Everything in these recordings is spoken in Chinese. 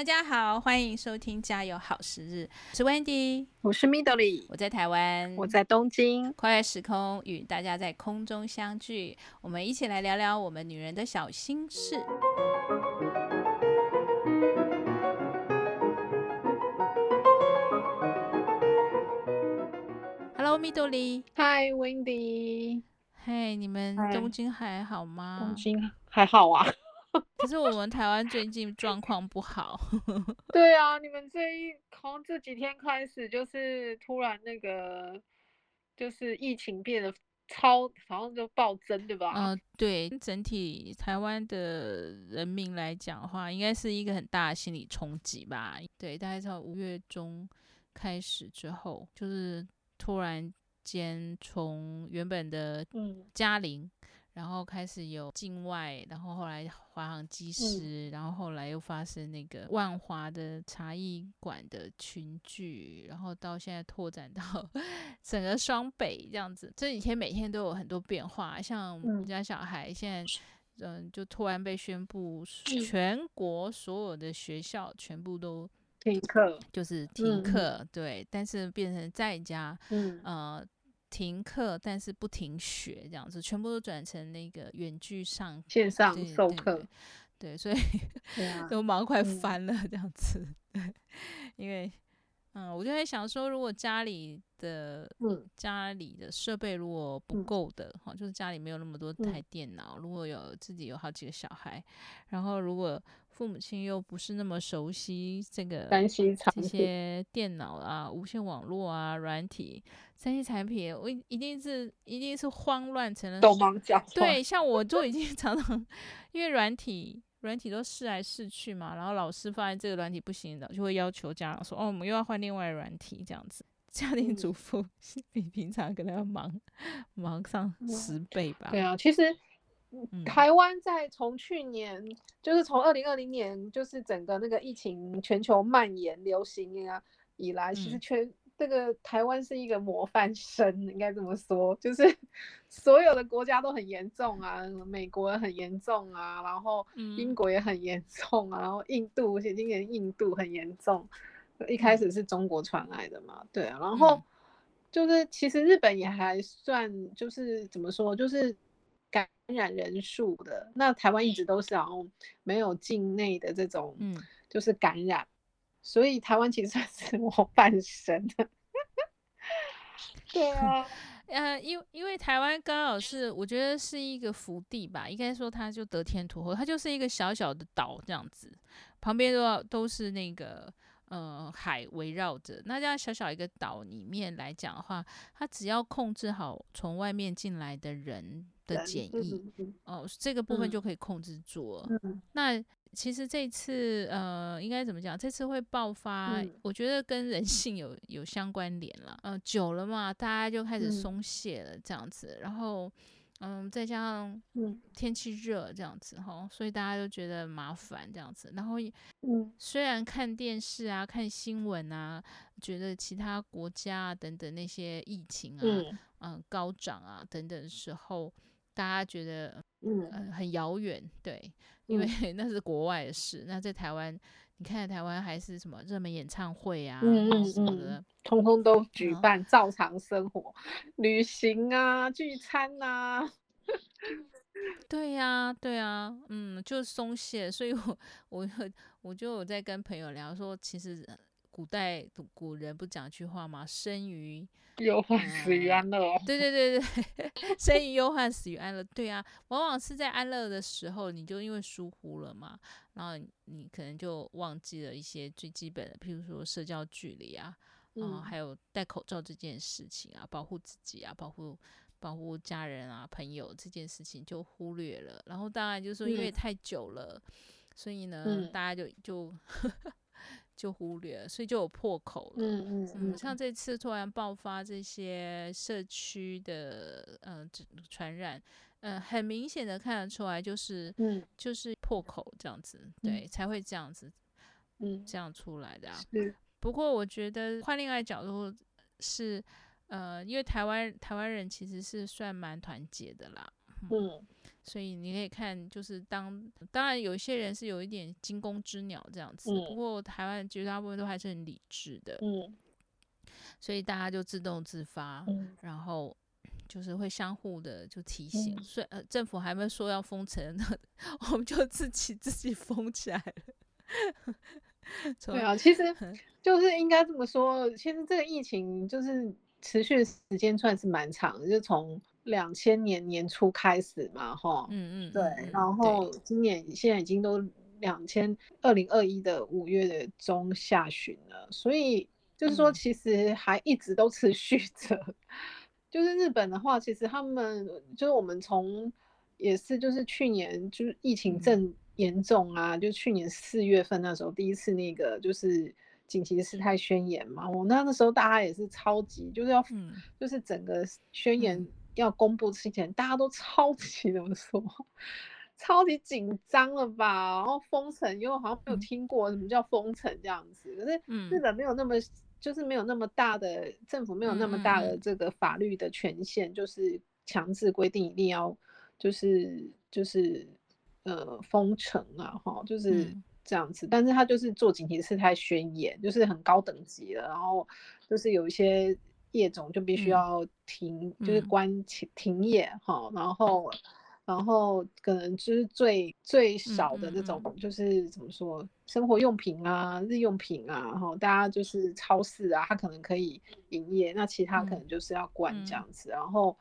大家好，欢迎收听《加油好时日》，我是 Wendy，我是 Midori，我在台湾，我在东京，跨越时空与大家在空中相聚，我们一起来聊聊我们女人的小心事。Hello Midori，Hi Wendy，嘿，你们东京还好吗？东京还好啊。可是我们台湾最近状况不好。对啊，你们这一从这几天开始，就是突然那个，就是疫情变得超，好像就暴增，对吧？嗯、呃，对，整体台湾的人民来讲的话，应该是一个很大的心理冲击吧。对，大概从五月中开始之后，就是突然间从原本的嘉陵。嗯然后开始有境外，然后后来华航机师，嗯，然后后来又发生那个万华的茶艺馆的群聚，然后到现在拓展到 整个双北这样子。这几天每天都有很多变化，像我们家小孩现在，嗯，呃，就突然被宣布全国所有的学校全部都停课，就是停课，对，但是变成在家，嗯，呃。停课，但是不停学，这样子全部都转成那个远距上线上授课，对，所以 都忙快翻了这样子。对，因为嗯，我就在想说，如果家里的嗯。家里的设备如果不够的哈，就是家里没有那么多台电脑，如果有自己有好几个小孩，然后如果父母亲又不是那么熟悉这个这些电脑啊、无线网络啊、软体、三 C 产品，我一定是一定是慌乱成了。手忙脚乱。对，像我就已经 常常因为软体软体都试来试去嘛，然后老师发现这个软体不行的，就会要求家长说：“哦，我们又要换另外软体。”这样子，家庭主妇 比平常可能要忙忙上十倍吧。对啊，其实。台湾在从去年，就是从二零二零年，就是整个那个疫情全球蔓延流行啊以来，其实全这个台湾是一个模范生，应该这么说，就是 所有的国家都很严重啊，美国很严重啊，然后英国也很严重啊，然后印度而且今年印度很严重，一开始是中国传来的嘛，对啊，然后就是其实日本也还算，就是怎么说，就是。感染人数的，那台湾一直都是好像没有境内的这种，嗯，就是感染，所以台湾其实算是模范生。对啊，呃，因因为台湾刚好是我觉得是一个福地吧，应该说它就得天独厚，它就是一个小小的岛这样子，旁边都都是那个。呃，海围绕着，那这样小小一个岛里面来讲的话，它只要控制好从外面进来的人的检疫，哦，这个部分就可以控制住了。嗯、那其实这次呃，应该怎么讲？这次会爆发，嗯、我觉得跟人性有有相关联了。呃，久了嘛，大家就开始松懈了，这样子，然后。嗯，再加上天气热这样子哈、嗯，所以大家都觉得麻烦这样子。然后，嗯，虽然看电视啊、看新闻啊，觉得其他国家啊等等那些疫情啊，嗯，嗯高涨啊等等的时候，大家觉得嗯、呃、很遥远，对，因为 那是国外的事。那在台湾。你看，台湾还是什么热门演唱会啊，嗯嗯什么的，通通都举办，照常生活、嗯、旅行啊、聚餐啊。对呀、啊，对呀、啊，嗯，就松懈。所以我 我我就有在跟朋友聊说，其实古代古人不讲一句话吗？生于忧患，死于安乐。对对对对，生于忧患，死于安乐。对啊，往往是在安乐的时候，你就因为疏忽了嘛。然后你可能就忘记了一些最基本的，譬如说社交距离啊，嗯，嗯还有戴口罩这件事情啊，保护自己啊，保护保护家人啊、朋友这件事情就忽略了。然后当然就是说，因为太久了，嗯、所以呢，嗯、大家就就就忽略了，所以就有破口了。嗯嗯嗯，像这次突然爆发这些社区的嗯、呃、传染。嗯、呃，很明显的看得出来，就是，嗯，就是破口这样子，对，嗯、才会这样子，嗯，这样出来的啊。嗯、不过我觉得换另外角度是，呃，因为台湾台湾人其实是算蛮团结的啦，嗯，所以你可以看，就是当当然有一些人是有一点惊弓之鸟这样子，嗯、不过台湾绝大部分都还是很理智的，嗯，所以大家就自动自发，嗯、然后就是会相互的就提醒，嗯、所以呃政府还没说要封城，我们就自己自己封起来了。对啊，其实就是应该这么说，其实这个疫情就是持续时间算是蛮长，就从。两千年年初开始嘛，哈，嗯嗯，对，然后今年现在已经都两千二零二一的五月的中下旬了，所以就是说其实还一直都持续着。嗯、就是日本的话，其实他们就是我们从也是就是去年就是疫情正严重啊，嗯、就去年四月份那时候第一次那个就是紧急事态宣言嘛，我那那时候大家也是超级就是要，嗯、就是整个宣言。要公布之前，大家都超级怎么说，超级紧张了吧？然后封城，因为好像没有听过什么叫封城这样子。可是日本没有那么，就是没有那么大的政府，没有那么大的这个法律的权限，就是强制规定一定要，就是就是呃封城啊，哈，就是这样子。但是他就是做紧急事态宣言，就是很高等级的，然后就是有一些。业种就必须要停，嗯、就是关停停业哈、嗯，然后，然后可能就是最最少的那种，就是怎么说，生活用品啊、日用品啊，哈，大家就是超市啊，它可能可以营业，那其他可能就是要关这样子，嗯、然后，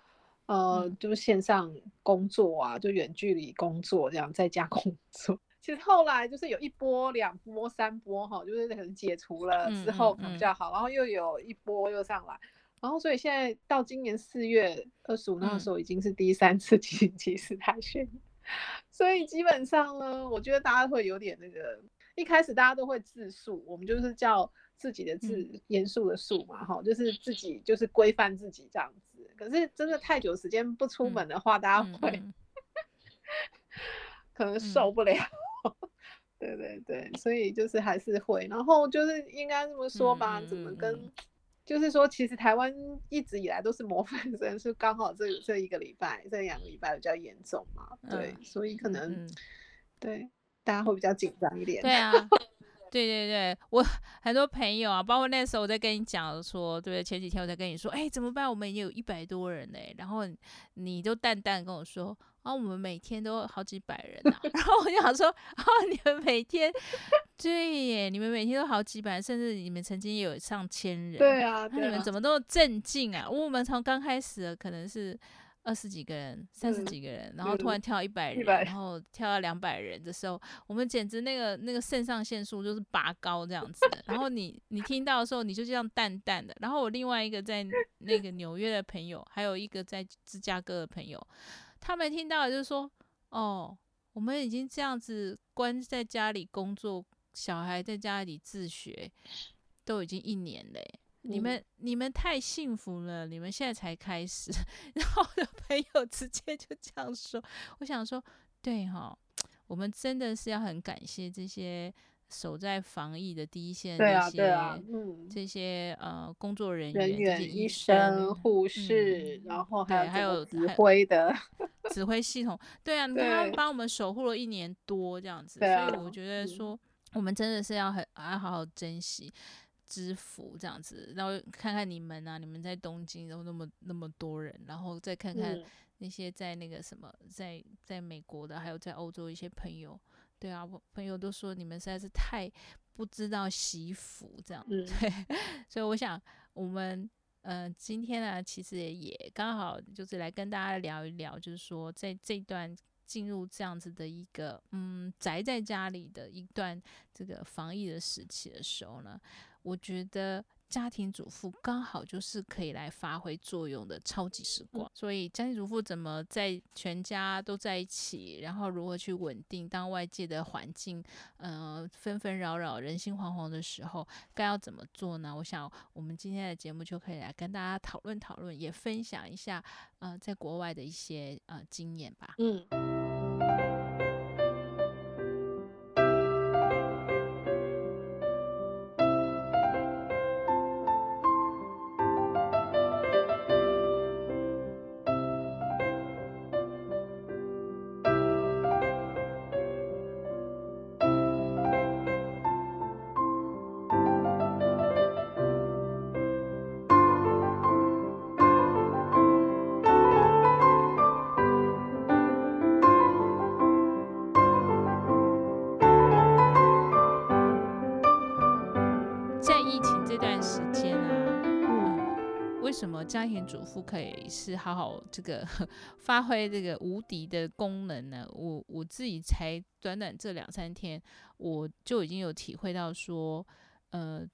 呃，嗯、就是线上工作啊，就远距离工作这样，在家工作。其实后来就是有一波、两波、三波哈，就是可能解除了之后比较好，嗯嗯。嗯、然后又有一波又上来。然后，所以现在到今年四月二十五那个时候，已经是第三次紧急事态宣言。所以基本上呢，我觉得大家会有点那个，一开始大家都会自述，我们就是叫自己的自严肃的肃嘛，哈，就是自己就是规范自己这样子。可是真的太久时间不出门的话，大家会 可能受不了。对对对，所以就是还是会，然后就是应该这么说吧，怎么跟？就是说，其实台湾一直以来都是模范生，是刚好这这一个礼拜、这两个礼拜比较严重嘛，对，嗯、所以可能、嗯、对大家会比较紧张一点。对啊，对对对，我很多朋友啊，包括那时候我在跟你讲说，对，前几天我在跟你说，哎、欸，怎么办？我们已经有一百多人嘞，然后你就淡淡跟我说。啊我们每天都好几百人呐、啊，然后我就想说，啊，你们每天，对耶，你们每天都好几百人，甚至你们曾经也有上千人，对啊，那你们怎么都镇静啊？我们从刚开始可能是二十几个人、三十几个人，然后突然跳一百人，然后跳到两百人的时候，我们简直那个那个肾上腺素就是拔高这样子。然后你你听到的时候，你就这样淡淡的。然后我另外一个在那个纽约的朋友，还有一个在芝加哥的朋友。他们听到就是说，哦，我们已经这样子关在家里工作，小孩在家里自学，都已经一年了。嗯、你们你们太幸福了，你们现在才开始。然后我的朋友直接就这样说，我想说，对哈，我们真的是要很感谢这些。守在防疫的第一线，对啊，对啊，嗯，这些呃工作人员、人员、医生、护士，然后还有还有指挥的。指挥系统，对啊，他帮我们守护了一年多这样子，所以我觉得说我们真的是要很要好好珍惜、知府这样子，然后看看你们啊，你们在东京都那么那么多人，然后再看看那些在那个什么在在美国的，还有在欧洲一些朋友。对啊，我朋友都说你们实在是太不知道惜福这样，嗯、对，所以我想我们呃今天呢，其实也刚好就是来跟大家聊一聊，就是说在这段进入这样子的一个嗯宅在家里的一段这个防疫的时期的时候呢，我觉得。家庭主妇刚好就是可以来发挥作用的超级时光，所以家庭主妇怎么在全家都在一起，然后如何去稳定，当外界的环境呃纷纷扰扰、人心惶惶的时候，该要怎么做呢？我想我们今天的节目就可以来跟大家讨论讨论，也分享一下呃在国外的一些呃经验吧。嗯。家庭主妇可以是好好这个 发挥这个无敌的功能呢？我我自己才短短这两三天，我就已经有体会到说，呃，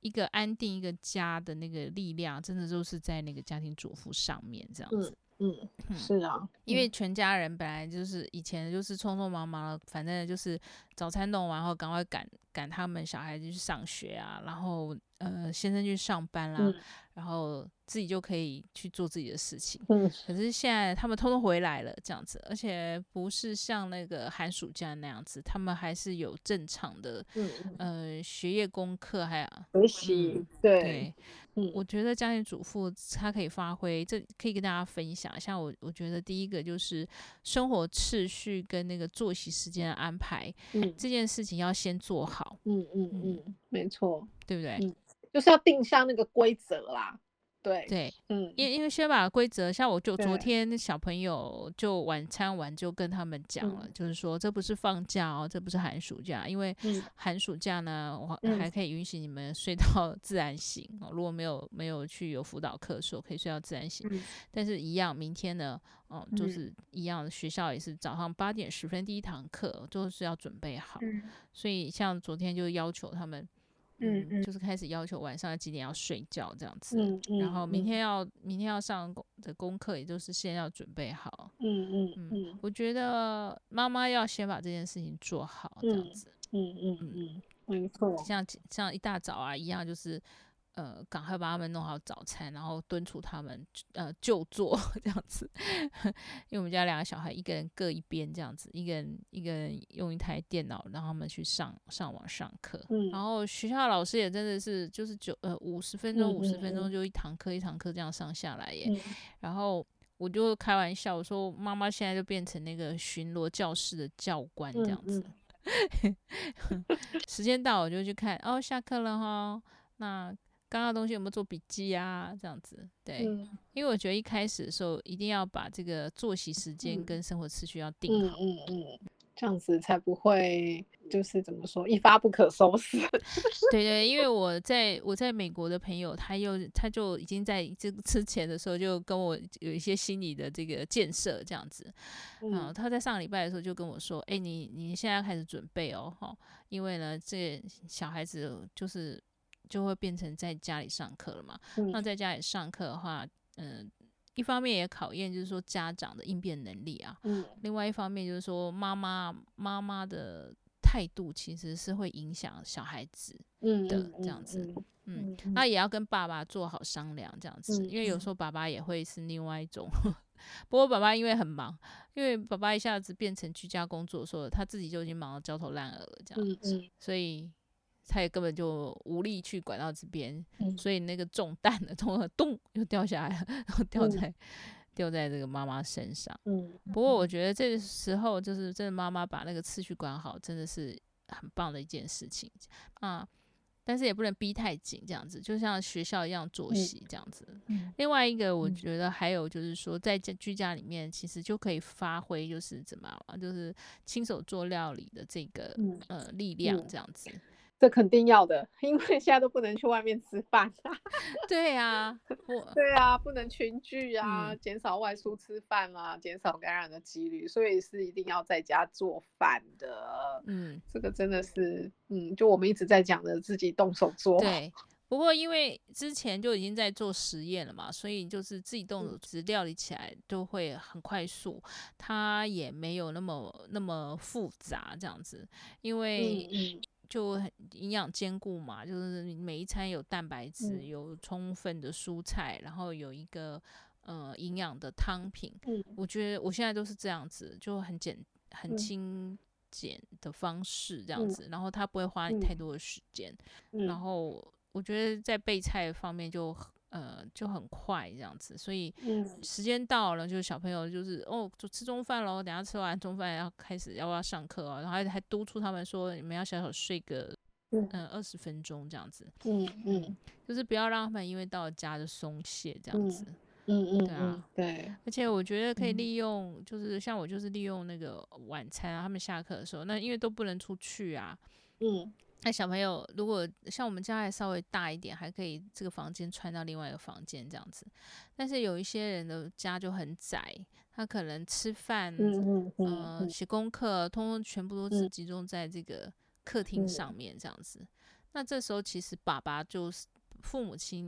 一个安定一个家的那个力量，真的就是在那个家庭主妇上面这样子。嗯，是啊，因为全家人本来就是以前就是匆匆忙忙的，反正就是早餐弄完后赶快赶赶他们小孩子去上学啊，然后呃先生去上班啦，嗯、然后自己就可以去做自己的事情。嗯，可是现在他们通通回来了这样子，而且不是像那个寒暑假那样子，他们还是有正常的嗯呃学业功课还有学习，嗯、对。对嗯，我觉得家庭主妇她可以发挥，这可以跟大家分享一下。我我觉得第一个就是生活次序跟那个作息时间的安排，嗯，这件事情要先做好。嗯嗯嗯，没错，对不对？嗯，就是要定下那个规则啦。对对，嗯，因因为先把规则，像我就昨天小朋友就晚餐完就跟他们讲了，就是说这不是放假哦，这不是寒暑假，因为寒暑假呢，我还可以允许你们睡到自然醒哦。如果没有没有去有辅导课的时候，可以睡到自然醒。但是，一样明天呢，哦，就是一样，学校也是早上八点十分第一堂课，就是要准备好。所以，像昨天就要求他们。嗯，嗯，就是开始要求晚上几点要睡觉这样子，嗯嗯、然后明天要、嗯、明天要上的功课，也就是先要准备好。嗯嗯嗯，嗯，我觉得妈妈要先把这件事情做好，这样子。嗯嗯嗯嗯，没错。像像一大早啊一样，就是。呃，赶快把他们弄好早餐，然后敦促他们呃就坐 这样子。因为我们家两个小孩，一个人各一边这样子，一个人一个人用一台电脑，让他们去上上网上课。嗯。然后学校老师也真的是就是九呃五十分钟五十分钟就一堂课一堂课这样上下来耶。嗯。然后我就开玩笑我说，妈妈现在就变成那个巡逻教室的教官这样子。时间到我就去看哦，下课了哈，那。刚刚东西有没有做笔记啊？这样子，对，嗯、因为我觉得一开始的时候一定要把这个作息时间跟生活次序要定好，嗯嗯，嗯，这样子才不会就是怎么说一发不可收拾。对对，因为我在我在美国的朋友，他又他就已经在这之前的时候就跟我有一些心理的这个建设，这样子，嗯，他在上个礼拜的时候就跟我说，哎、欸，你你现在要开始准备哦，哈，因为呢，这小孩子就是。就会变成在家里上课了嘛？嗯、那在家里上课的话，嗯、呃，一方面也考验就是说家长的应变能力啊。嗯。另外一方面就是说妈妈妈妈的态度其实是会影响小孩子的这样子。嗯。那也要跟爸爸做好商量这样子，嗯、因为有时候爸爸也会是另外一种。嗯、不过爸爸因为很忙，因为爸爸一下子变成居家工作的时候，他自己就已经忙得焦头烂额了这样子，所以。他也根本就无力去管到这边，嗯、所以那个重担的从那咚又掉下来了，然后掉在、嗯、掉在这个妈妈身上。嗯，不过我觉得这个时候就是真的妈妈把那个次序管好，真的是很棒的一件事情啊。但是也不能逼太紧，这样子就像学校一样作息这样子。嗯、另外一个我觉得还有就是说，在家居家里面其实就可以发挥就是怎么，就是亲手做料理的这个、嗯、呃力量这样子。这肯定要的，因为现在都不能去外面吃饭。对呀，对啊，不能群聚啊，嗯、减少外出吃饭啊，减少感染的几率，所以是一定要在家做饭的。嗯，这个真的是，嗯，就我们一直在讲的，自己动手做。对，不过因为之前就已经在做实验了嘛，所以就是自己动手只料理起来都会很快速，嗯、它也没有那么那么复杂这样子，因为。嗯就很营养兼顾嘛，就是每一餐有蛋白质，嗯、有充分的蔬菜，然后有一个呃营养的汤品。嗯、我觉得我现在都是这样子，就很简很精简的方式这样子，嗯、然后它不会花你太多的时间。嗯、然后我觉得在备菜方面就。呃，就很快这样子，所以时间到了，就是小朋友就是哦，就吃中饭喽。等下吃完中饭要开始要不要上课啊？然后还还督促他们说，你们要小小睡个嗯二十分钟这样子。嗯嗯，就是不要让他们因为到了家就松懈这样子。嗯嗯，对啊对。而且我觉得可以利用，就是像我就是利用那个晚餐啊，他们下课的时候，那因为都不能出去啊。嗯。那小朋友如果像我们家还稍微大一点，还可以这个房间穿到另外一个房间这样子。但是有一些人的家就很窄，他可能吃饭、嗯呃、写功课，通通全部都是集中在这个客厅上面这样子。那这时候其实爸爸就是父母亲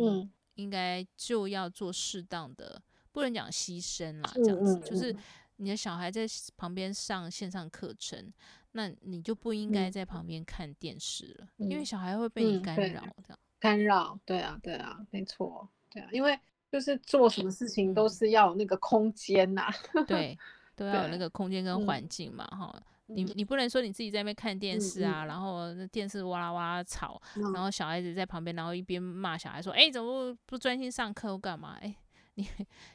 应该就要做适当的，不能讲牺牲啦，这样子就是你的小孩在旁边上线上课程。那你就不应该在旁边看电视了，嗯，因为小孩会被你干扰，这样，干扰，对啊，对啊，没错，对啊，因为就是做什么事情都是要有那个空间呐，啊，对，都要有那个空间跟环境嘛，哈，嗯，你你不能说你自己在那边看电视啊，嗯，然后那电视哇啦哇啦吵，嗯，然后小孩子在旁边，然后一边骂小孩说，哎，怎么不专心上课或干嘛？哎，你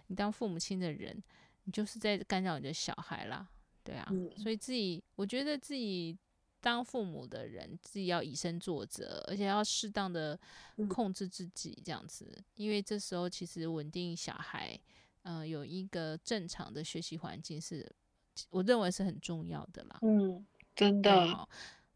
你当父母亲的人，你就是在干扰你的小孩啦。对啊、嗯，所以自己我觉得自己当父母的人，自己要以身作则，而且要适当的控制自己这样子，嗯、因为这时候其实稳定小孩，嗯、呃，有一个正常的学习环境是，我认为是很重要的啦。嗯，真的。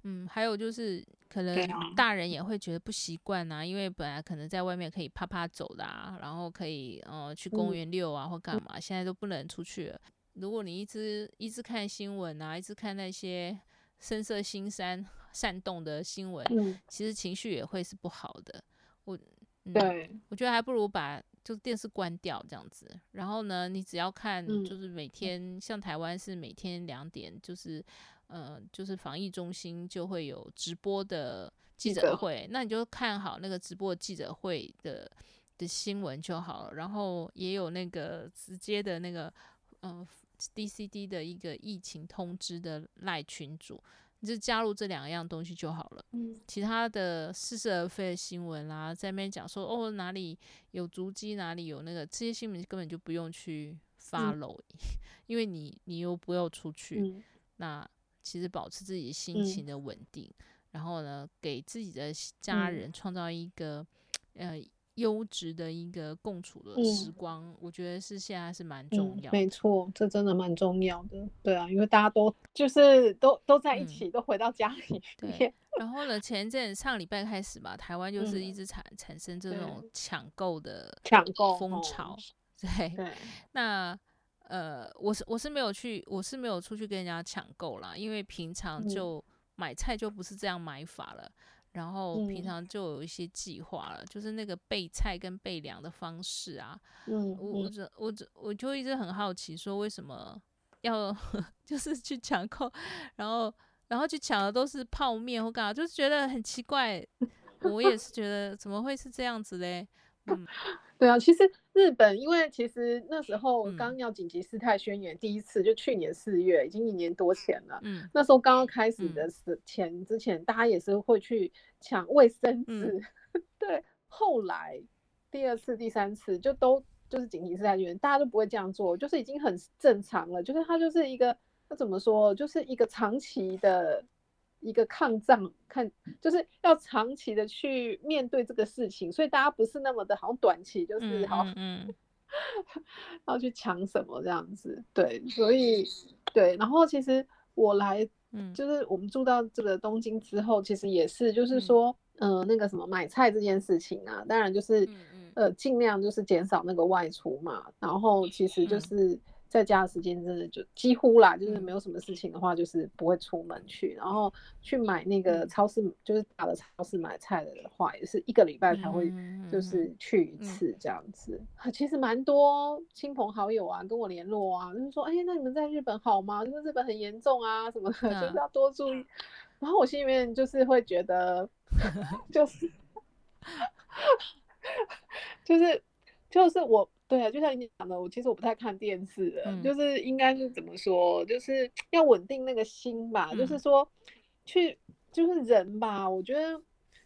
嗯，还有就是可能大人也会觉得不习惯啊，因为本来可能在外面可以啪啪走的啊，然后可以呃去公园遛啊、嗯、或干嘛，现在都不能出去了。如果你一直一直看新闻啊，一直看那些声色心善煽动的新闻，嗯，其实情绪也会是不好的。我，嗯，对，我觉得还不如把就是电视关掉这样子。然后呢，你只要看，就是每天，嗯，像台湾是每天两点，就是呃，就是防疫中心就会有直播的记者会，那你就看好那个直播记者会的的新闻就好了。然后也有那个直接的那个，嗯，呃。DCD 的一个疫情通知的赖群组，你就加入这两样东西就好了。嗯，其他的似是而非的新闻啦，在那边讲说哦哪里有足迹，哪里有那个这些新闻根本就不用去 follow，嗯，因为你你又不要出去，嗯。那其实保持自己心情的稳定，嗯，然后呢，给自己的家人创造一个，嗯，呃。优质的一个共处的时光，嗯，我觉得是现在是蛮重要没错，这真的蛮重要的。对啊，因为大家都就是都都在一起，嗯，都回到家里。对。然后呢，前一阵上礼拜开始吧，台湾就是一直产，嗯，产生这种抢购的抢购风潮。对。对。那呃，我是我是没有去，我是没有出去跟人家抢购啦，因为平常就买菜就不是这样买法了。然后平常就有一些计划了，嗯，就是那个备菜跟备粮的方式啊。嗯，我我这我这我就一直很好奇，说为什么要 就是去抢购，然后然后去抢的都是泡面或干嘛，就是觉得很奇怪。我也是觉得怎么会是这样子嘞？嗯，对啊，其实日本，因为其实那时候刚要紧急事态宣言第一次，就去年四月，已经一年多前了。嗯，那时候刚刚开始的时前之前，大家也是会去抢卫生纸。嗯、对，后来第二次、第三次就都就是紧急事态宣言，大家都不会这样做，就是已经很正常了。就是它就是一个，那怎么说，就是一个长期的。一个抗战，看就是要长期的去面对这个事情，所以大家不是那么的好短期，就是好，嗯，嗯。要去抢什么这样子，对，所以对，然后其实我来，就是我们住到这个东京之后，其实也是，就是说，嗯、呃，那个什么买菜这件事情啊，当然就是，呃，尽量就是减少那个外出嘛，然后其实就是。在家的时间真的就几乎啦，就是没有什么事情的话，就是不会出门去，然后去买那个超市，就是大的超市买菜的话，也是一个礼拜才会就是去一次这样子。其实蛮多亲朋好友啊跟我联络啊，就是说，哎，那你们在日本好吗？就是日本很严重啊什么的，就是要多注意。然后我心里面就是会觉得，就是，就是，就是我。对啊，就像你讲的，我其实我不太看电视的，嗯、就是应该是怎么说，就是 要稳定那个心吧，嗯、就是说去就是人吧，我觉得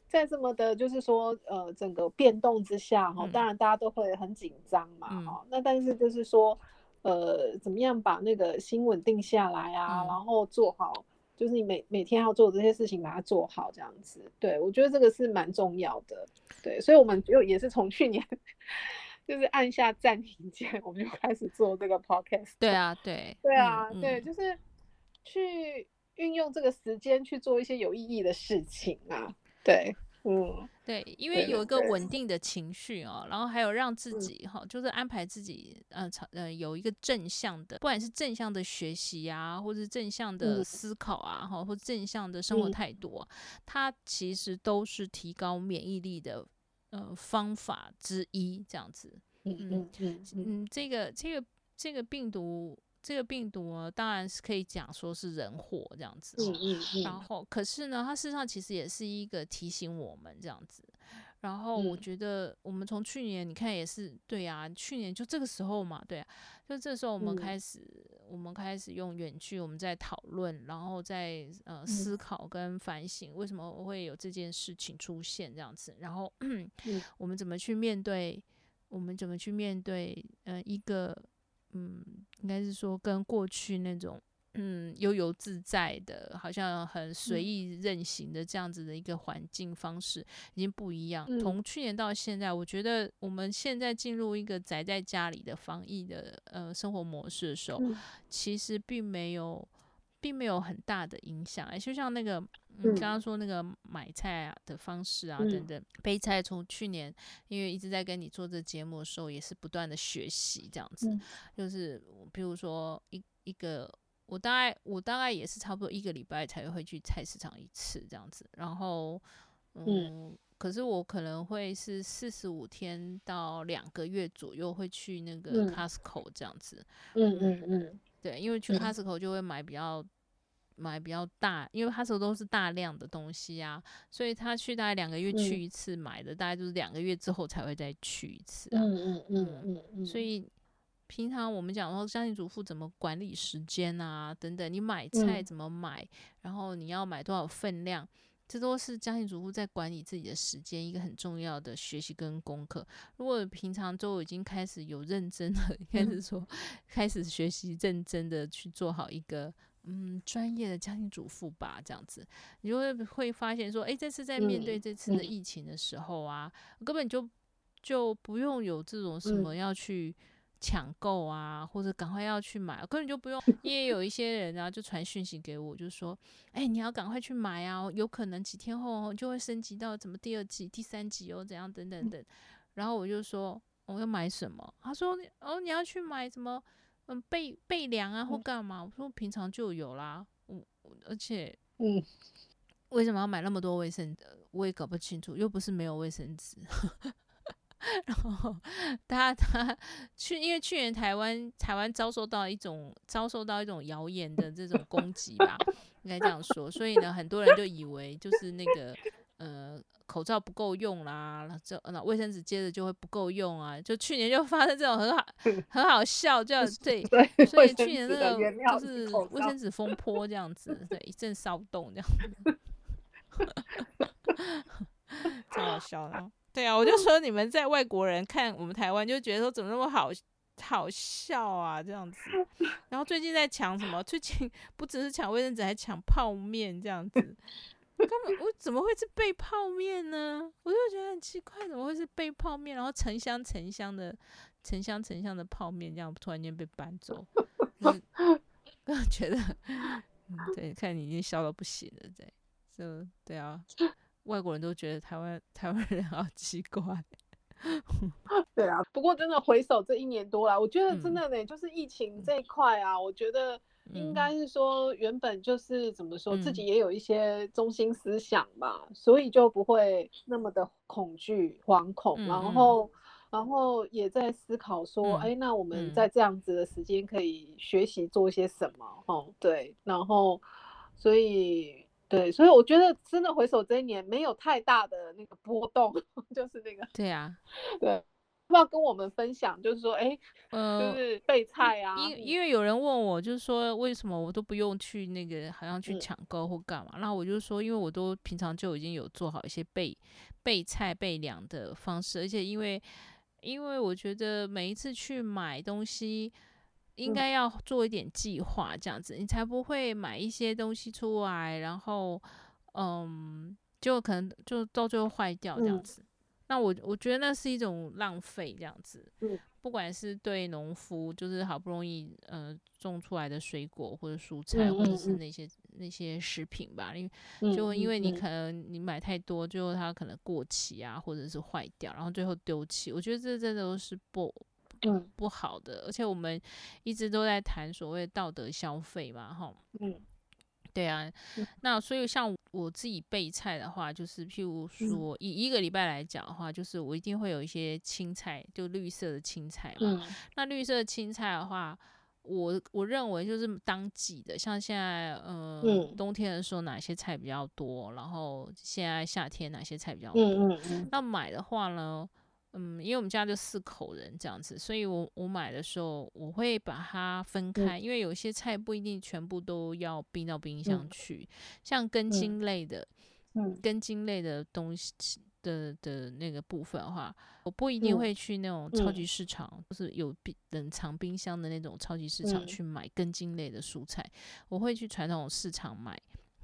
在这么的，就是说呃整个变动之下哈、嗯，当然大家都会很紧张嘛哈、嗯，那但是就是说呃怎么样把那个心稳定下来啊，嗯、然后做好，就是你每每天要做这些事情把它做好这样子，对我觉得这个是蛮重要的，对，所以我们就也是从去年。就是按下暂停键，我们就开始做这个 podcast。对啊，对，对啊，嗯、对，就是去运用这个时间去做一些有意义的事情啊。对，嗯，对，因为有一个稳定的情绪哦，然后还有让自己哈、嗯，就是安排自己，呃，呃，有一个正向的，不管是正向的学习啊，或者是正向的思考啊，哈、嗯，或正向的生活态度、它其实都是提高免疫力的呃方法之一，这样子。嗯嗯嗯嗯，这个这个这个病毒。这个病毒呢，当然是可以讲说是人祸这样子，嗯嗯嗯，然后可是呢，它事实上其实也是一个提醒我们这样子。然后我觉得我们从去年你看也是对啊，去年就这个时候嘛，对啊，就这时候我们开始、嗯、我们开始用远距，我们在讨论，然后在呃思考跟反省为什么会有这件事情出现这样子，然后、嗯、我们怎么去面对，我们怎么去面对呃一个。嗯，应该是说跟过去那种嗯悠游自在的，好像很随意任性的这样子的一个环境方式已经不一样。从、嗯、去年到现在，我觉得我们现在进入一个宅在家里的防疫的呃生活模式的时候，嗯、其实并没有并没有很大的影响。哎，就像那个。你刚刚说那个买菜啊的方式啊等等，备菜从去年因为一直在跟你做这节目的时候，也是不断的学习这样子，就是比如说一一个我大概我大概也是差不多一个礼拜才会去菜市场一次这样子，然后嗯，可是我可能会是四十五天到两个月左右会去那个 Costco 这样子，嗯嗯嗯，对，因为去 Costco 就会买比较。买比较大，因为他说都是大量的东西啊，所以他去大概两个月去一次买的，嗯、大概就是两个月之后才会再去一次啊。嗯嗯嗯嗯嗯。所以平常我们讲说家庭主妇怎么管理时间啊，等等，你买菜怎么买，嗯、然后你要买多少分量，这都是家庭主妇在管理自己的时间一个很重要的学习跟功课。如果平常都已经开始有认真的，应该是说开始学习认真的去做好一个。嗯，专业的家庭主妇吧，这样子，你就会会发现说，诶，这次在面对这次的疫情的时候啊，嗯嗯、根本就就不用有这种什么要去抢购啊，或者赶快要去买，根本就不用。因为有一些人啊，就传讯息给我，就说，诶，你要赶快去买啊，有可能几天后就会升级到怎么第二季、第三季哦，怎样等等等。然后我就说，我要买什么？他说，哦，你要去买什么？嗯，备备粮啊，或干嘛？我说平常就有啦，我而且，嗯，为什么要买那么多卫生纸？我也搞不清楚，又不是没有卫生纸。然后他他去，因为去年台湾台湾遭受到一种遭受到一种谣言的这种攻击吧，应该这样说，所以呢，很多人就以为就是那个呃。口罩不够用啦，这那卫生纸接着就会不够用啊！就去年就发生这种很好很好笑，这样对，对，所以去年那个就是卫生纸风波这样子，对，一阵骚动这样子，超好笑的。对啊，我就说你们在外国人看我们台湾，就觉得说怎么那么好好笑啊，这样子。然后最近在抢什么？最近不只是抢卫生纸，还抢泡面这样子。根本我怎么会是备泡面呢？我就觉得很奇怪，怎么会是备泡面？然后成箱成箱的、成箱成箱的泡面这样突然间被搬走，就是 我觉得，嗯，对，看你已经笑到不行了，对，就对啊，外国人都觉得台湾台湾人好奇怪，对啊。不过真的回首这一年多来，我觉得真的呢，就是疫情这一块啊，我觉得。应该是说，原本就是怎么说，自己也有一些中心思想吧，嗯、所以就不会那么的恐惧、惶恐，嗯、然后，然后也在思考说，哎、嗯，那我们在这样子的时间可以学习做一些什么？哦、嗯，对，然后，所以，对，所以我觉得真的回首这一年，没有太大的那个波动，就是那个，对呀、啊，对。要不要跟我们分享，就是说，哎、欸，呃，就是备菜啊。因因为有人问我，就是说，为什么我都不用去那个，好像去抢购或干嘛？那、嗯、我就说，因为我都平常就已经有做好一些备备菜备粮的方式，而且因为因为我觉得每一次去买东西，应该要做一点计划，这样子、嗯、你才不会买一些东西出来，然后嗯，就可能就到最后坏掉这样子。嗯那我我觉得那是一种浪费，这样子。嗯，不管是对农夫，就是好不容易呃种出来的水果或者蔬菜，嗯、或者是那些、嗯、那些食品吧，因为就因为你可能你买太多，最后它可能过期啊，或者是坏掉，然后最后丢弃。我觉得这真的都是不。嗯，不好的，而且我们一直都在谈所谓道德消费嘛，哈，嗯，对啊，那所以像我自己备菜的话，就是譬如说以一个礼拜来讲的话，就是我一定会有一些青菜，就绿色的青菜嘛。那绿色的青菜的话，我我认为就是当季的，像现在呃冬天的时候哪些菜比较多，然后现在夏天哪些菜比较多，那买的话呢？嗯，因为我们家就四口人这样子，所以我我买的时候我会把它分开，嗯、因为有些菜不一定全部都要冰到冰箱去，嗯、像根茎类的，嗯，根茎类的东西的的那个部分的话，我不一定会去那种超。级市场，嗯、就是有冰冷藏冰箱的那种超级市场去买根茎类的蔬菜，我会去传统市场买。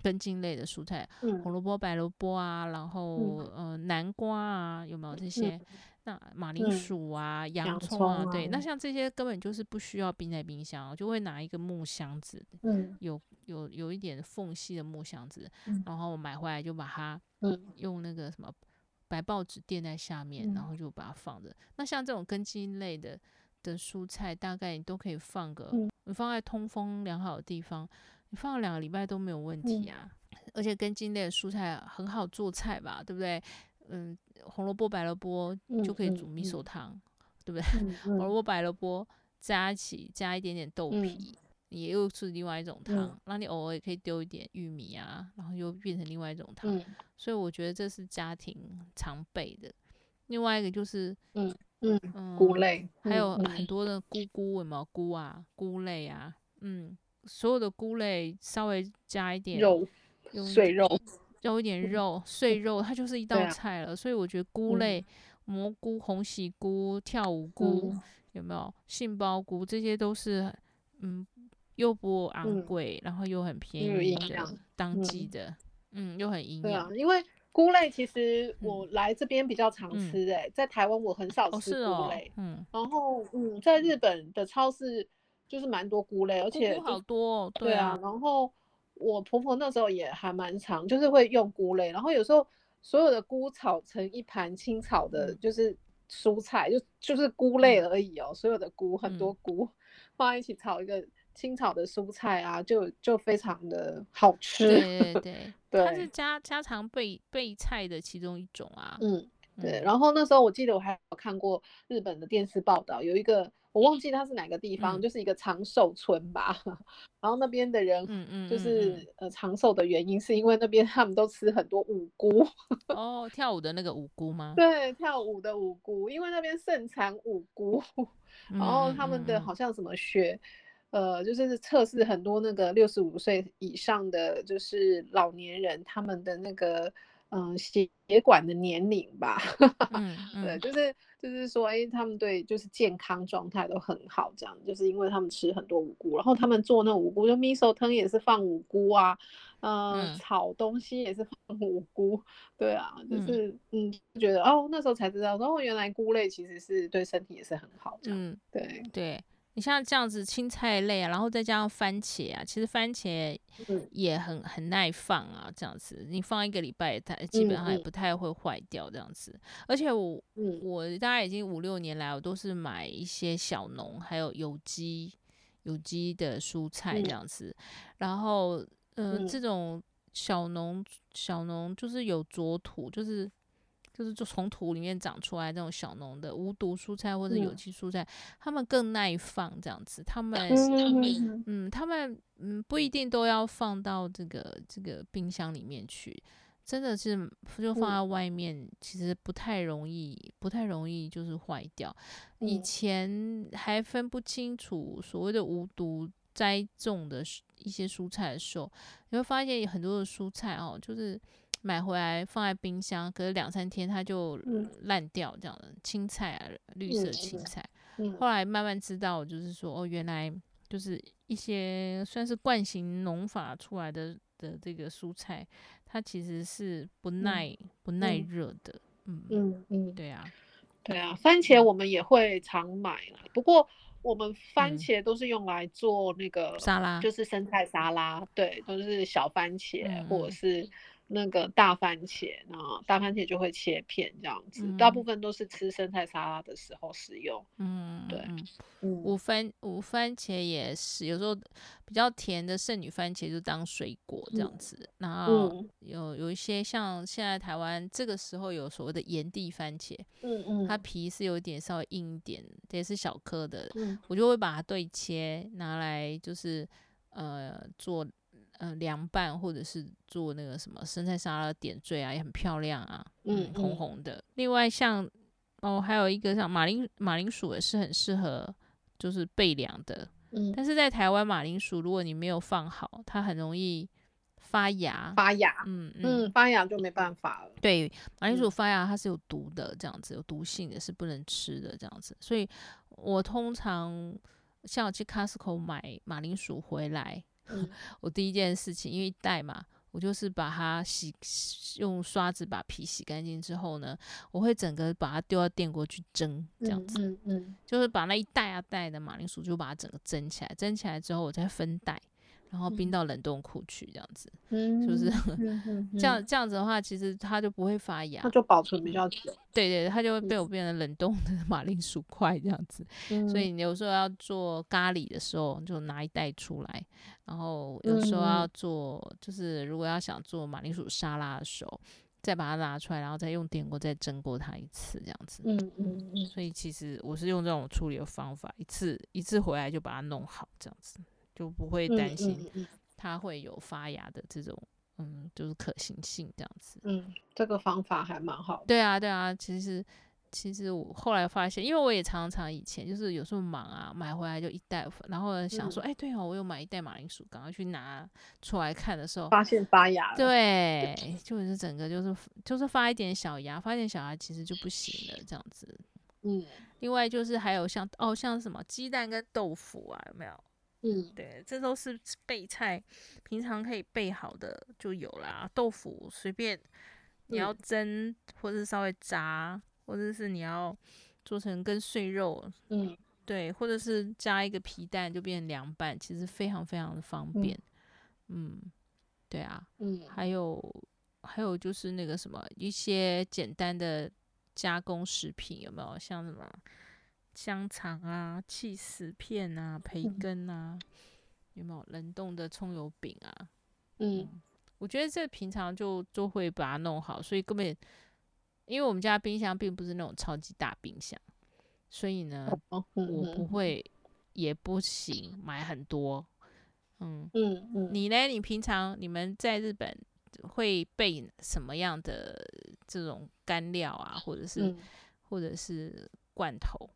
根茎类的蔬菜，红萝卜、白萝卜啊，然后呃南瓜啊，有没有这些？那马铃薯啊、洋葱啊，对，那像这些根本就是不需要冰在冰箱，就会拿一个木箱子，有有有一点缝隙的木箱子，然后我买回来就把它用那个什么白报纸垫在下面，然后就把它放着。那像这种根茎类的的蔬菜，大概你都可以放个，你放在通风良好的地方。你放了两个礼拜都没有问题啊，嗯、而且根茎类的蔬菜很好做菜吧，对不对？嗯，红萝卜、白萝卜就可以煮米索汤，嗯嗯、对不对？红萝卜、白萝卜加一起，加一点点豆皮，嗯、也又是另外一种汤。嗯、那你偶尔也可以丢一点玉米啊，然后又变成另外一种汤。嗯、所以我觉得这是家庭常备的。另外一个就是，嗯嗯，嗯菇类，还有很多的菇菇，有没有菇啊？菇类啊，嗯。所有的菇类稍微加一点肉，碎肉，有一点肉碎肉，它就是一道菜了。所以我觉得菇类，蘑菇、红喜菇、跳舞菇，有没有杏鲍菇？这些都是嗯，又不昂贵，然后又很便宜的当季的，嗯，又很营养。对啊，因为菇类其实我来这边比较常吃，诶，在台湾我很少吃菇类，嗯，然后嗯，在日本的超市。就是蛮多菇类，而且好多，哦，对啊，对啊。然后我婆婆那时候也还蛮常，就是会用菇类。然后有时候所有的菇炒成一盘清炒的，就是蔬菜，就就是菇类而已哦。嗯、所有的菇，很多菇放在一起炒一个清炒的蔬菜啊，就就非常的好吃。对对对，对它是家家常备备菜的其中一种啊。嗯，对。然后那时候我记得我还有看过日本的电视报道，有一个。我忘记它是哪个地方，嗯、就是一个长寿村吧。然后那边的人，嗯嗯，就是、嗯嗯、呃长寿的原因是因为那边他们都吃很多五菇。哦，跳舞的那个五菇吗？对，跳舞的五菇，因为那边盛产五菇。然后他们的好像什么学，嗯、呃，就是测试很多那个六十五岁以上的就是老年人他们的那个。嗯，血管的年龄吧，嗯 嗯、对，就是就是说，哎、欸，他们对就是健康状态都很好，这样，就是因为他们吃很多五菇，然后他们做那五菇，就 miso 汤也是放五菇啊，呃、嗯，炒东西也是放五菇，对啊，就是嗯，嗯，觉得哦，那时候才知道，哦，原来菇类其实是对身体也是很好，这样，嗯，对。对。你像这样子青菜类啊，然后再加上番茄啊，其实番茄也很很耐放啊，这样子你放一个礼拜，它基本上也不太会坏掉这样子。而且我我大概已经五六年来，我都是买一些小农还有有机有机的蔬菜这样子。然后呃，这种小农小农就是有着土，就是。就是就从土里面长出来这种小农的无毒蔬菜或者有机蔬菜，嗯、他们更耐放这样子。他们嗯，嗯，他们嗯不一定都要放到这个这个冰箱里面去，真的是就放在外面，嗯、其实不太容易，不太容易就是坏掉。嗯、以前还分不清楚所谓的无毒栽种的一些蔬菜的时候，你会发现有很多的蔬菜哦，就是。买回来放在冰箱，隔两三天它就烂掉，这样的、嗯、青菜啊，绿色青菜。嗯。嗯、后来慢慢知道，就是说哦，原来就是一些算是惯行农法出来的的这个蔬菜，它其实是不耐、嗯、不耐热的。嗯。嗯嗯，对啊，对啊，番茄我们也会常买啦，不过我们番茄都是用来做那个、嗯、沙拉，就是生菜沙拉，对，都是小番茄、嗯、或者是。那个大番茄，然后大番茄就会切片这样子，嗯、大部分都是吃生菜沙拉的时候使用。嗯，对，嗯，五番五番茄也是，有时候比较甜的剩女番茄就当水果这样子。嗯、然后有有一些像现在台湾这个时候有所谓的炎帝番茄，嗯嗯，它皮是有点稍微硬一点，也是小颗的，嗯，我就会把它对切拿来就是呃做。嗯、呃，凉拌或者是做那个什么生菜沙拉点缀啊，也很漂亮啊，嗯，红红的。嗯、另外像哦，还有一个像马铃马铃薯也是很适合，就是备凉的。嗯，但是在台湾马铃薯，如果你没有放好，它很容易发芽。发芽，嗯嗯，嗯，发芽就没办法了。对，马铃薯发芽它是有毒的，这样子有毒性的，是不能吃的这样子。所以我通常像我去 Costco 买马铃薯回来。嗯、我第一件事情，因为一袋嘛，我就是把它洗，用刷子把皮洗干净之后呢，我会整个把它丢到电锅去蒸，这样子，嗯嗯嗯、就是把那一袋啊袋的马铃薯就把它整个蒸起来，蒸起来之后我再分袋。然后冰到冷冻库去，这样子，嗯，是不是？这样这样子的话，其实它就不会发芽，它就保存比较久。对对，它就会被我变成冷冻的马铃薯块这样子。嗯、所以你有时候要做咖喱的时候，就拿一袋出来。然后有时候要做，就是如果要想做马铃薯沙拉的时候，再把它拿出来，然后再用电锅再蒸过它一次，这样子。嗯嗯嗯。所以其实我是用这种处理的方法，一次一次回来就把它弄好，这样子。就不会担心它会有发芽的这种，嗯，嗯，就是可行性这样子。嗯，这个方法还蛮好。对啊，对啊，其实其实我后来发现，因为我也常常以前就是有时候忙啊，买回来就一袋，然后想说，哎、嗯，欸、对哦，我有买一袋马铃薯，赶快去拿出来看的时候，发现发芽了。对，就是整个就是就是发一点小芽，发一点小芽其实就不行了，这样子。嗯，另外就是还有像哦，像什么鸡蛋跟豆腐啊，有没有？嗯，对，这都是备菜，平常可以备好的就有啦。豆腐随便你要蒸，或者是稍微炸，或者是你要做成跟碎肉，嗯，对，或者是加一个皮蛋就变成凉拌，其实非常非常的方便。嗯，嗯，对啊，嗯，还有还有就是那个什么一些简单的加工食品有没有？像什么？香肠啊，起司片啊，培根啊，嗯、有没有冷冻的葱油饼啊？嗯，嗯，我觉得这平常就就会把它弄好，所以根本因为我们家冰箱并不是那种超级大冰箱，所以呢，我不会也不行买很多。嗯嗯嗯，你呢？你平常你们在日本会备什么样的这种干料啊，或者是、嗯、或者是罐头？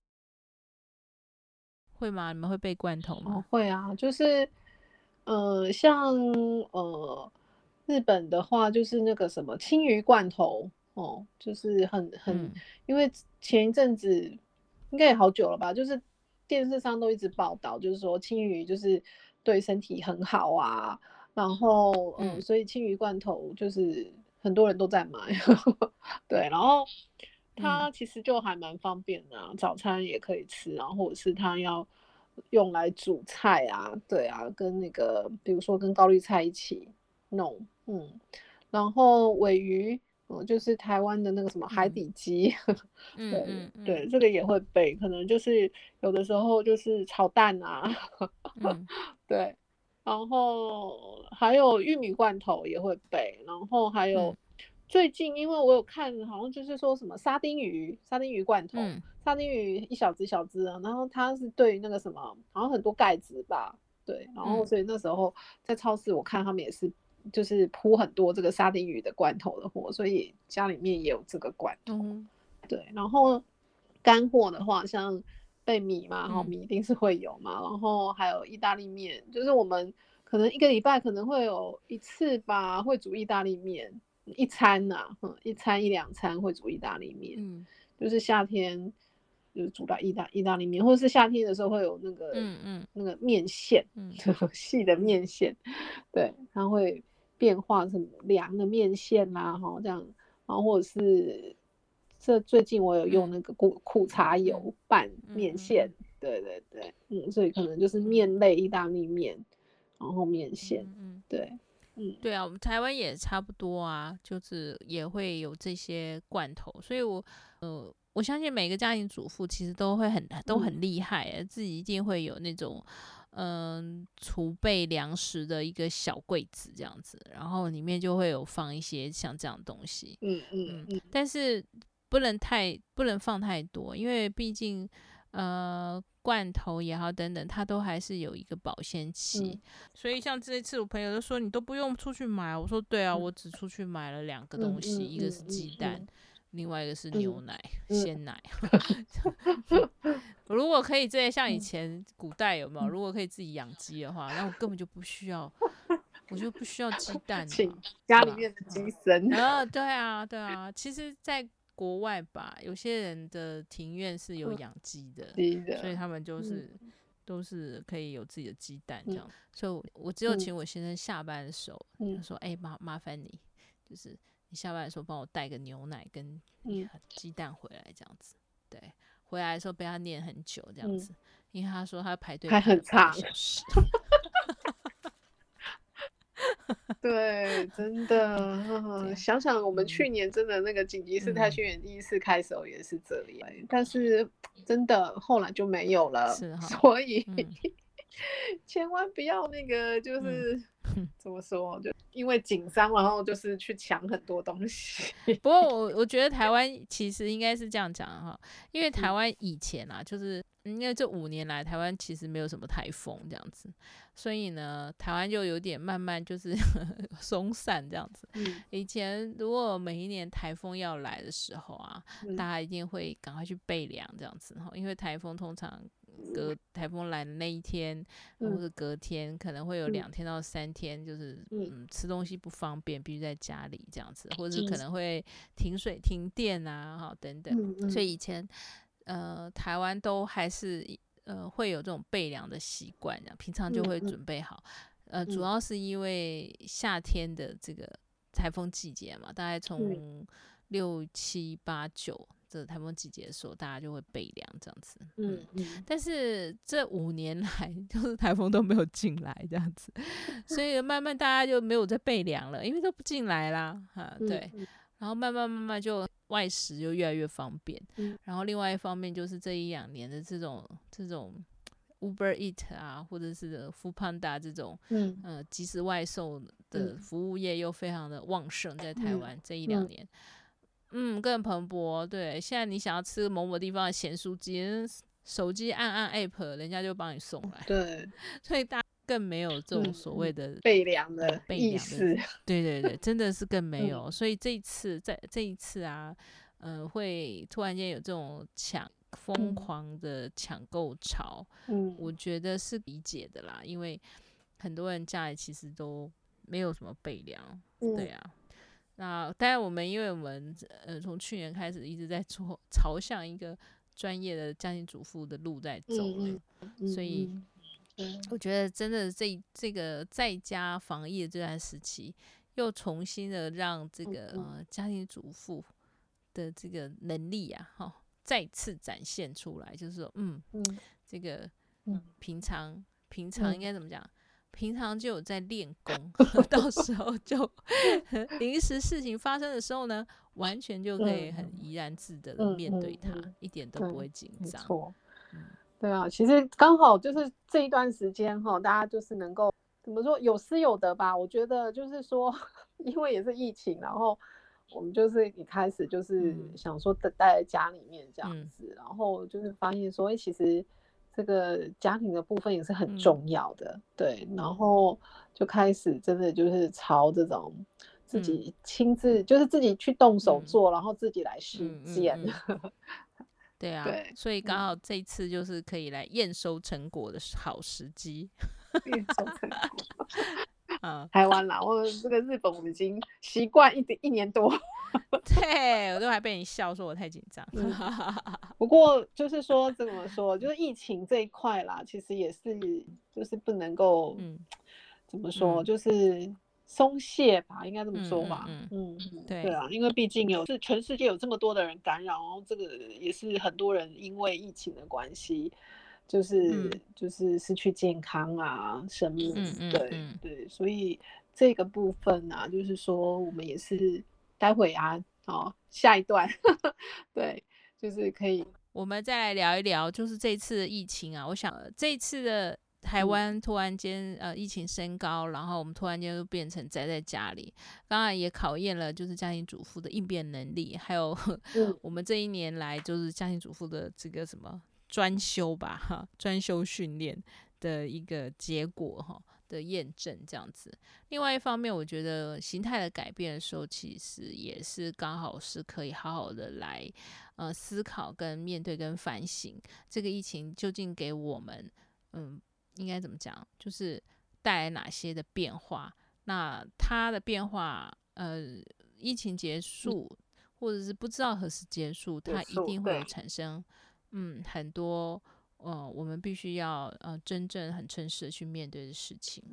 会吗？你们会备罐头吗？哦，会啊，就是，呃，像呃日本的话，就是那个什么青鱼罐头哦，就是很很，嗯、因为前一阵子应该也好久了吧，就是电视上都一直报道，就是说青鱼就是对身体很好啊，然后嗯，嗯，所以青鱼罐头就是很多人都在买，对，然后。它其实就还蛮方便的，啊，早餐也可以吃，然后或者是它要用来煮菜啊，对啊，跟那个比如说跟高丽菜一起弄，嗯，然后尾鱼，嗯，就是台湾的那个什么海底鸡，嗯，对对，这个也会备，可能就是有的时候就是炒蛋啊，嗯、对，然后还有玉米罐头也会备，然后还有。嗯最近因为我有看，好像就是说什么沙丁鱼，沙丁鱼罐头，嗯、沙丁鱼一小只小只的，然后它是对于那个什么，好像很多钙质吧，对，然后所以那时候在超市我看他们也是，就是铺很多这个沙丁鱼的罐头的货，所以家里面也有这个罐头，嗯、对，然后干货的话，像贝米嘛，然后米一定是会有嘛，嗯、然后还有意大利面，就是我们可能一个礼拜可能会有一次吧，会煮意大利面。一餐呐、啊，嗯，一餐一两餐会煮意大利面，嗯，就是夏天就是煮到意大意大利面，或者是夏天的时候会有那个，嗯嗯，那个面线，嗯，细的面线，对，它会变化成凉的面线啦，哈，这样，然后或者是这最近我有用那个苦苦茶油拌面线，对对对，嗯，所以可能就是面类意大利面，然后面线，嗯。对，嗯对啊，我们台湾也差不多啊，就是也会有这些罐头，所以我呃我相信每个家庭主妇其实都会很都很厉害，自己一定会有那种。嗯，储备粮食的一个小柜子这样子，然后里面就会有放一些像这样的东西。嗯嗯嗯，但是不能太不能放太多，因为毕竟呃罐头也好等等，它都还是有一个保鲜期。嗯、所以像这一次我朋友就说你都不用出去买，我说对啊，我只出去买了两个东西，嗯、一个是鸡蛋。另外一个是牛奶、嗯、鲜奶。嗯、如果可以这些，像以前古代有没有？如果可以自己养鸡的话，那我根本就不需要，我就不需要鸡蛋。请家里面的鸡生。啊，对啊，对啊。其实，在国外吧，有些人的庭院是有养鸡的，的所以他们就是、嗯、都是可以有自己的鸡蛋这样。嗯、所以我，我只有请我先生下班的时候，嗯、他说：“哎、欸，麻麻烦你，就是。”你下班的时候帮我带个牛奶跟鸡蛋回来，这样子。对，回来的时候被他念很久，这样子，因为他说他排队排很长。对，真的。想想我们去年真的那个紧急事态宣言第一次开始也是这里，但是真的后来就没有了。所以 千万不要那个，就是。怎么说？就因为紧张，然后就是去抢很多东西。不过我我觉得台湾其实应该是这样讲哈，因为台湾以前啊，就是因为这五年来台湾其实没有什么台风这样子，所以呢，台湾就有点慢慢就是 松散这样子。以前如果每一年台风要来的时候啊，大家一定会赶快去备粮这样子哈，因为台风通常。隔台风来的那一天，或者隔天，可能会有两天到三天，就是嗯吃东西不方便，必须在家里这样子，或者是可能会停水停电啊，哈等等。所以以前呃台湾都还是呃会有这种备粮的习惯，这样平常就会准备好。呃，主要是因为夏天的这个台风季节嘛，大概从六七八九。这台风季节的时候，大家就会备粮这样子。嗯嗯。但是这五年来，就是台风都没有进来这样子，所以慢慢大家就没有在备粮了，因为都不进来啦。哈，对。然后慢慢慢慢就外食就越来越方便。然后另外一方面就是这一两年的这种这种 Uber Eat 啊，或者是 Foodpanda 这种嗯呃即时外售的服务业又非常的旺盛，在台湾这一两年。嗯，更蓬勃。对，现在你想要吃某某地方的咸酥鸡，手机按按 app，人家就帮你送来。对，所以大家更没有这种所谓的备粮的意思。对对对，真的是更没有。嗯、所以这一次，在这一次啊，呃，会突然间有这种抢疯狂的抢购潮。嗯，我觉得是理解的啦，因为很多人家里其实都没有什么备粮。嗯、对啊。那当然，我们因为我们呃从去年开始一直在做朝向一个专业的家庭主妇的路在走，嗯嗯、所以我觉得真的这这个在家防疫的这段时期，又重新的让这个呃家庭主妇的这个能力啊，哈，再次展现出来，就是说，嗯，这个平常平常应该怎么讲？平常就有在练 功，到时候就临时事情发生的时候呢，完全就可以很怡然自得的面对它，嗯嗯嗯、一点都不会紧张。没错，对啊，其实刚好就是这一段时间哈，大家就是能够怎么说有失有得吧。我觉得就是说，因为也是疫情，然后我们就是一开始就是想说待在家里面这样子，嗯、然后就是发现说，哎，其实。这个家庭的部分也是很重要的，嗯、对，然后就开始真的就是朝这种自己亲自，嗯、就是自己去动手做，嗯、然后自己来实践。对啊，对，所以刚好这一次就是可以来验收成果的好时机。验收成果。嗯，台湾啦，我这个日本我们已经习惯一点一年多。对，我都还被你笑说我太紧张。嗯、不过就是说怎么说，就是疫情这一块啦，其实也是就是不能够，嗯，怎么说，嗯、就是松懈吧，应该这么说吧。嗯，嗯，嗯对对啊，因为毕竟有是全世界有这么多的人感染，然后这个也是很多人因为疫情的关系，就是、嗯、就是失去健康啊，生命。嗯嗯，对对，所以这个部分啊，就是说我们也是待会啊，哦，下一段，对，就是可以，我们再来聊一聊，就是这次的疫情啊，我想这次的。台湾突然间呃疫情升高，然后我们突然间就变成宅在家里，当然也考验了就是家庭主妇的应变能力，还有 我们这一年来就是家庭主妇的这个什么专修吧哈，专修训练的一个结果哈的验证这样子。另外一方面，我觉得形态的改变的时候，其实也是刚好是可以好好的来呃思考跟面对跟反省这个疫情究竟给我们嗯。应该怎么讲？就是带来哪些的变化？那它的变化，呃，疫情结束，或者是不知道何时结束，它一定会有产生，嗯，很多，呃，我们必须要呃真正很诚实的去面对的事情。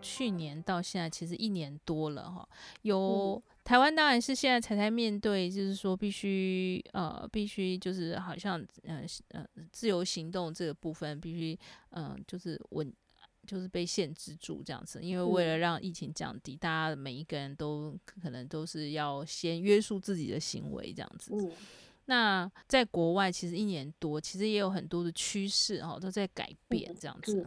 去年到现在其实一年多了哈，有台湾当然是现在才在面对，就是说必须呃必须就是好像呃呃自由行动这个部分必须嗯、呃、就是稳就是被限制住这样子，因为为了让疫情降低，大家每一个人都可能都是要先约束自己的行为这样子。那在国外其实一年多，其实也有很多的趋势哦，都在改变这样子。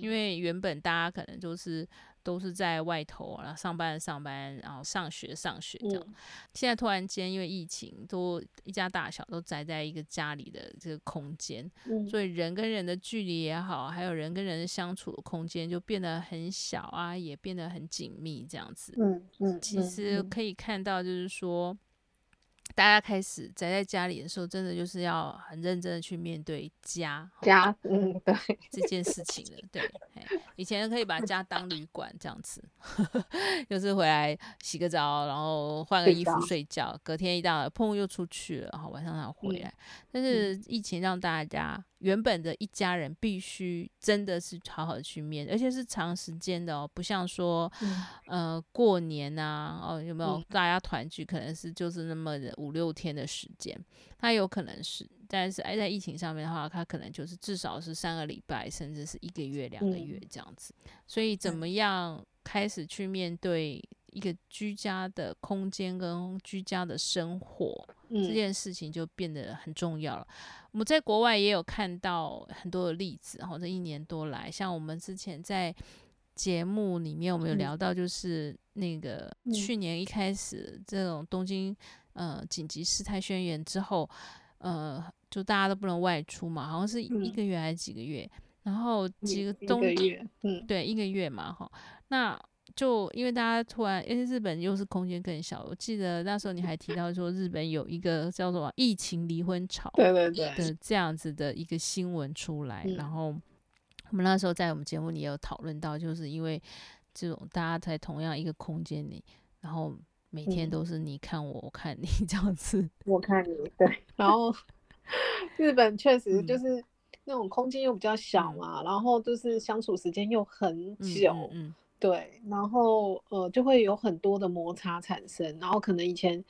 因为原本大家可能就是都是在外头，然后上班上班，然后上学上学这样。现在突然间因为疫情，都一家大小都宅在一个家里的这个空间，所以人跟人的距离也好，还有人跟人相处的空间就变得很小啊，也变得很紧密这样子。其实可以看到就是说。大家开始宅在家里的时候，真的就是要很认真的去面对家家，嗯，对这件事情了。对，以前可以把家当旅馆这样子，就是回来洗个澡，然后换个衣服睡觉，隔天一大早砰又出去了，然后晚上才回来。但是疫情让大家。原本的一家人必须真的是好好的去面对，而且是长时间的哦，不像说，嗯、呃，过年啊，哦，有没有大家团聚，可能是就是那么的五六天的时间，它有可能是，但是哎，在疫情上面的话，它可能就是至少是三个礼拜，甚至是一个月、两个月这样子。所以，怎么样开始去面对一个居家的空间跟居家的生活，这件事情就变得很重要了。我们在国外也有看到很多的例子，然后这一年多来，像我们之前在节目里面，我们有聊到，就是那个去年一开始这种东京呃紧急事态宣言之后，呃，就大家都不能外出嘛，好像是一个月还是几个月，然后几个冬天，嗯，对，一个月嘛，哈，那。就因为大家突然，因为日本又是空间更小，我记得那时候你还提到说日本有一个叫做“疫情离婚潮”对对对的这样子的一个新闻出来，然后我们那时候在我们节目里也有讨论到，就是因为这种大家在同样一个空间里，然后每天都是你看我，我看你这样子，我看你，对，然后 日本确实就是那种空间又比较小嘛，然后就是相处时间又很久，嗯。嗯对，然后呃就会有很多的摩擦产生，然后可能以前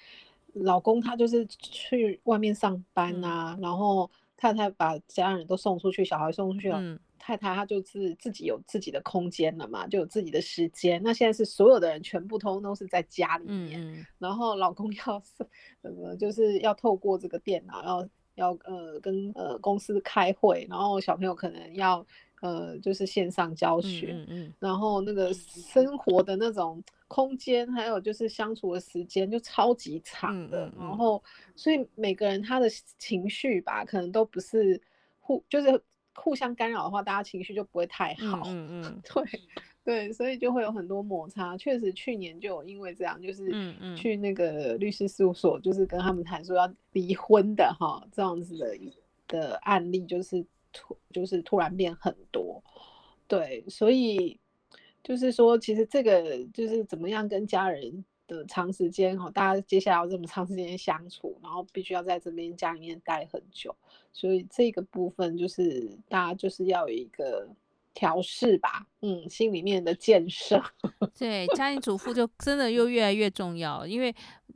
老公他就是去外面上班啊，嗯、然后太太把家人都送出去，小孩送出去了，嗯、太太她就是自己有自己的空间了嘛，就有自己的时间。那现在是所有的人全部通都是在家里面，嗯、然后老公 要是呃就是要透过这个电脑要要呃跟呃公司开会，然后小朋友可能要。呃，就是线上教学，嗯嗯。嗯，然后那个生活的那种空间，还有就是相处的时间就超级长的，嗯嗯嗯，然后所以每个人他的情绪吧，可能都不是互，就是互相干扰的话，大家情绪就不会太好，嗯嗯，嗯，对，对，所以就会有很多摩擦。确实，去年就有因为这样，就是去那个律师事务所，就是跟他们谈说要离婚的哈，这样子的的案例，就是突就是突然变很多。对，所以就是说，其实这个就是怎么样跟家人的长时间哈，大家接下来要这么长时间相处，然后必须要在这边家里面待很久，所以这个部分就是大家就是要有一个。调试吧，嗯，心里面的建设。对，家庭主妇就真的又越来越重要，因为，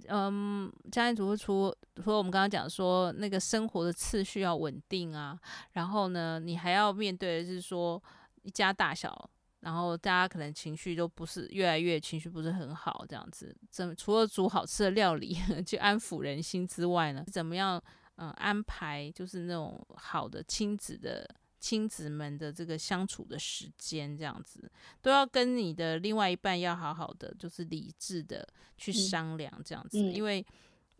嗯，家庭主妇除除了我们刚刚讲说那个生活的次序要稳定啊，然后呢，你还要面对的是说一家大小，然后大家可能情绪都不是越来越情绪不是很好这样子，怎除了煮好吃的料理 去安抚人心之外呢，怎么样，嗯，安排就是那种好的亲子的。亲子们的这个相处的时间，这样子都要跟你的另外一半要好好的，就是理智的去商量这样子，嗯、因为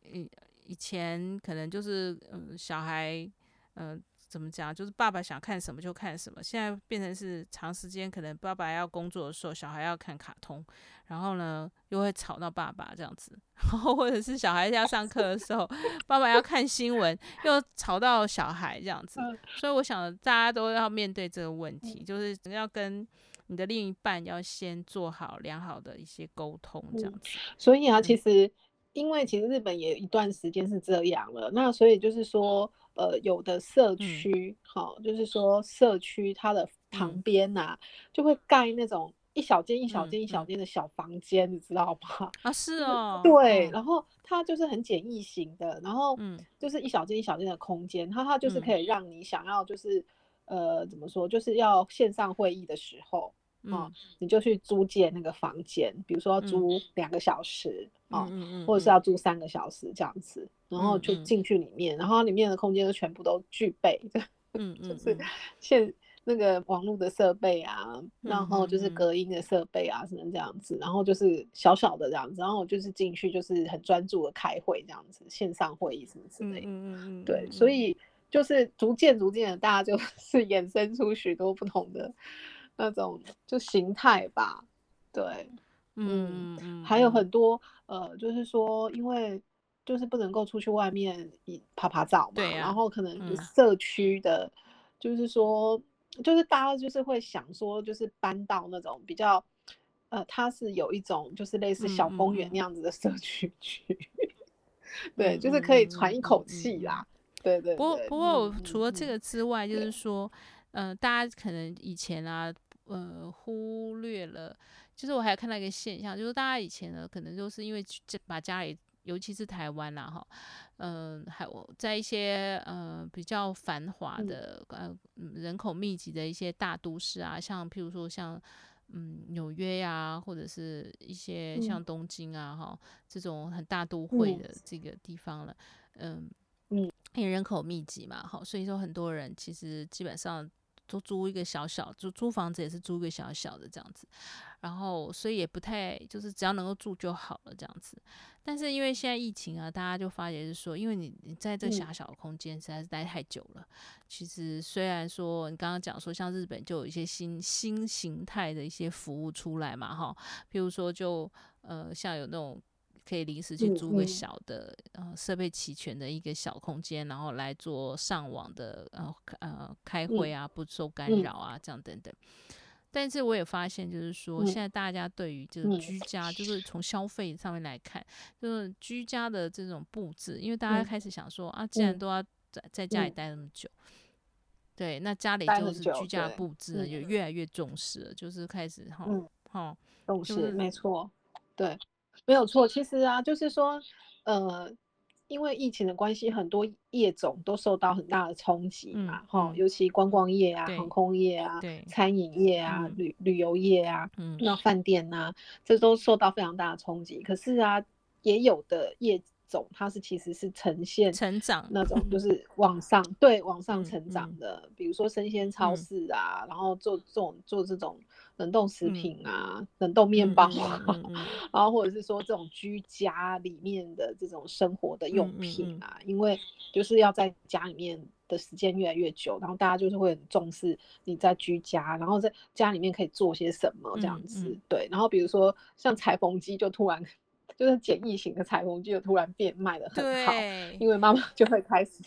以以前可能就是嗯、呃、小孩嗯。呃怎么讲？就是爸爸想看什么就看什么。现在变成是长时间，可能爸爸要工作的时候，小孩要看卡通，然后呢又会吵到爸爸这样子。然后或者是小孩要上课的时候，爸爸要看新闻，又吵到小孩这样子。所以我想大家都要面对这个问题，就是要跟你的另一半要先做好良好的一些沟通这样子。所以啊，其实因为其实日本也一段时间是这样了，那所以就是说。呃，有的社区，好、嗯哦，就是说社区它的旁边呐、啊，嗯、就会盖那种一小间一小间一小间的小房间，嗯、你知道吗？啊，是哦，对，然。后它就是很简易型的，然后就是一小间一小间的空间，它它就是可以让你想要就是、嗯、呃怎么说，就是要线上会议的时候。哦，你就去租借那个房间，比如说要租。两个小时啊，或者是要。租三个小时这样子，然后就进去里面，然后里面的空间都全部都具备，嗯嗯，就 是现那个网络的设备啊，然后就是隔音的设备啊，只能这样子，然后就是小小的这样子，然后我就是进去就是很专注的开会这样子，线上会议什么之类的，嗯嗯嗯，对，所以就是逐渐逐渐的，大家就 是衍生出许多不同的。那种就形态吧，对，嗯，嗯还有很多呃，就是说，因为就是不能够出去外面拍拍照嘛，对啊，然后可能社区的，嗯、就是说，就是大家就是会想说，就是搬到那种比较，呃，它是有一种就是类似小公园那样子的社区去，嗯、对，就是可以喘一口气啦，嗯、对，对对。不过不过除了这个之外，就是说，嗯、呃，大家可能以前啊。呃，忽略了，就是我还有看到一个现象，就是大家以前呢，可能就是因为把家里，尤其是台湾啦，哈，嗯，还有在一些呃比较繁华的呃人口密集的一些大都市啊，像譬如说像嗯纽约呀、啊，或者是一些像东京啊，哈、嗯，这种很大都会的这个地方了，嗯嗯，因为人口密集嘛，哈，所以说很多人其实基本上。租租一个小小，租租房子也是租一个小小的这样子，然后所以也不太就是只要能够住就好了这样子。但是因为现在疫情啊，大家就发觉是说，因为你你在这个狭小的空间实在是待太久了。嗯、其实虽然说你刚刚讲说像日本就有一些新新形态的一些服务出来嘛哈，譬如说就呃像有那种。可以临时去租个小的，呃，设备齐全的一个小空间，然后来做上网的，呃呃，开会啊，不受干扰啊，这样等等。但是我也发现，就是说，现在大家对于这个居。家，就是从消费上面来看，就是居家的这种布置，因为大家开始想说啊，既然都要在在家里待那么久，对，那家里就是居家布置呢，就越来越重视了，就是开始哈，哈，重视，没错，对。没有错，其实啊，就是说，呃，因为疫情的关系，很多业种都受到很大的冲击嘛，哈、嗯，尤其观光业啊、航空业啊、餐饮业啊、嗯、旅旅游业啊，嗯，那饭店呐、啊，这都受到非常大的冲击。可是啊，也有的业种，它是其实是呈现成长那种，就 是往上对往上成长的，嗯嗯、比如说生鲜超市啊，嗯、然后做这种做这种冷冻食品啊，嗯、冷冻面包啊，然后或者是说这种居家里面的这种生活的用品啊，因为就是要在家里面的时间越来越久，然后大家就是会很重视你在居家，然后在家里面可以做些什么这样子，对，然后比如说像裁缝机就突然。就是简易型的裁缝机就突然变卖的很好，对因为妈妈就会开始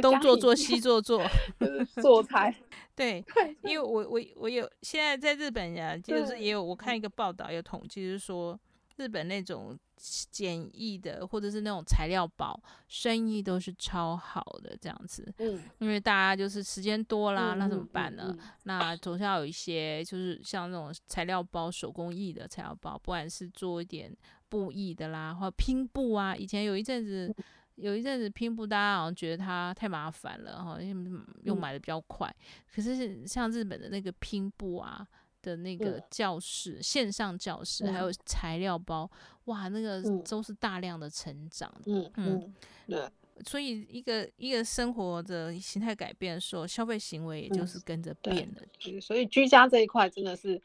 东做做西做做，就是做菜。对，因为我我我有现在在日本呀，就是也有我看一个报道有统计，就是说日本那种简易的或者是那种材料包生意都是超好的这样子。嗯，因为大家就是时间多啦，那怎么办呢？嗯嗯嗯、那总是要有一些就是像那种材料包手工艺的材料包，不管是做一点。布艺的啦，或拼布啊，以前有一阵子，有一阵子拼布，大家好像觉得它太麻烦了哈，因为又买的比较快。嗯、可是像日本的那个拼布啊的那个教室，嗯、线上教室，还有材料包，哇，那个都是大量的成长。嗯嗯，对、嗯。所以一个一个生活的形态改变的时候，消费行为也就是跟着变了、嗯。所以居家这一块真的是。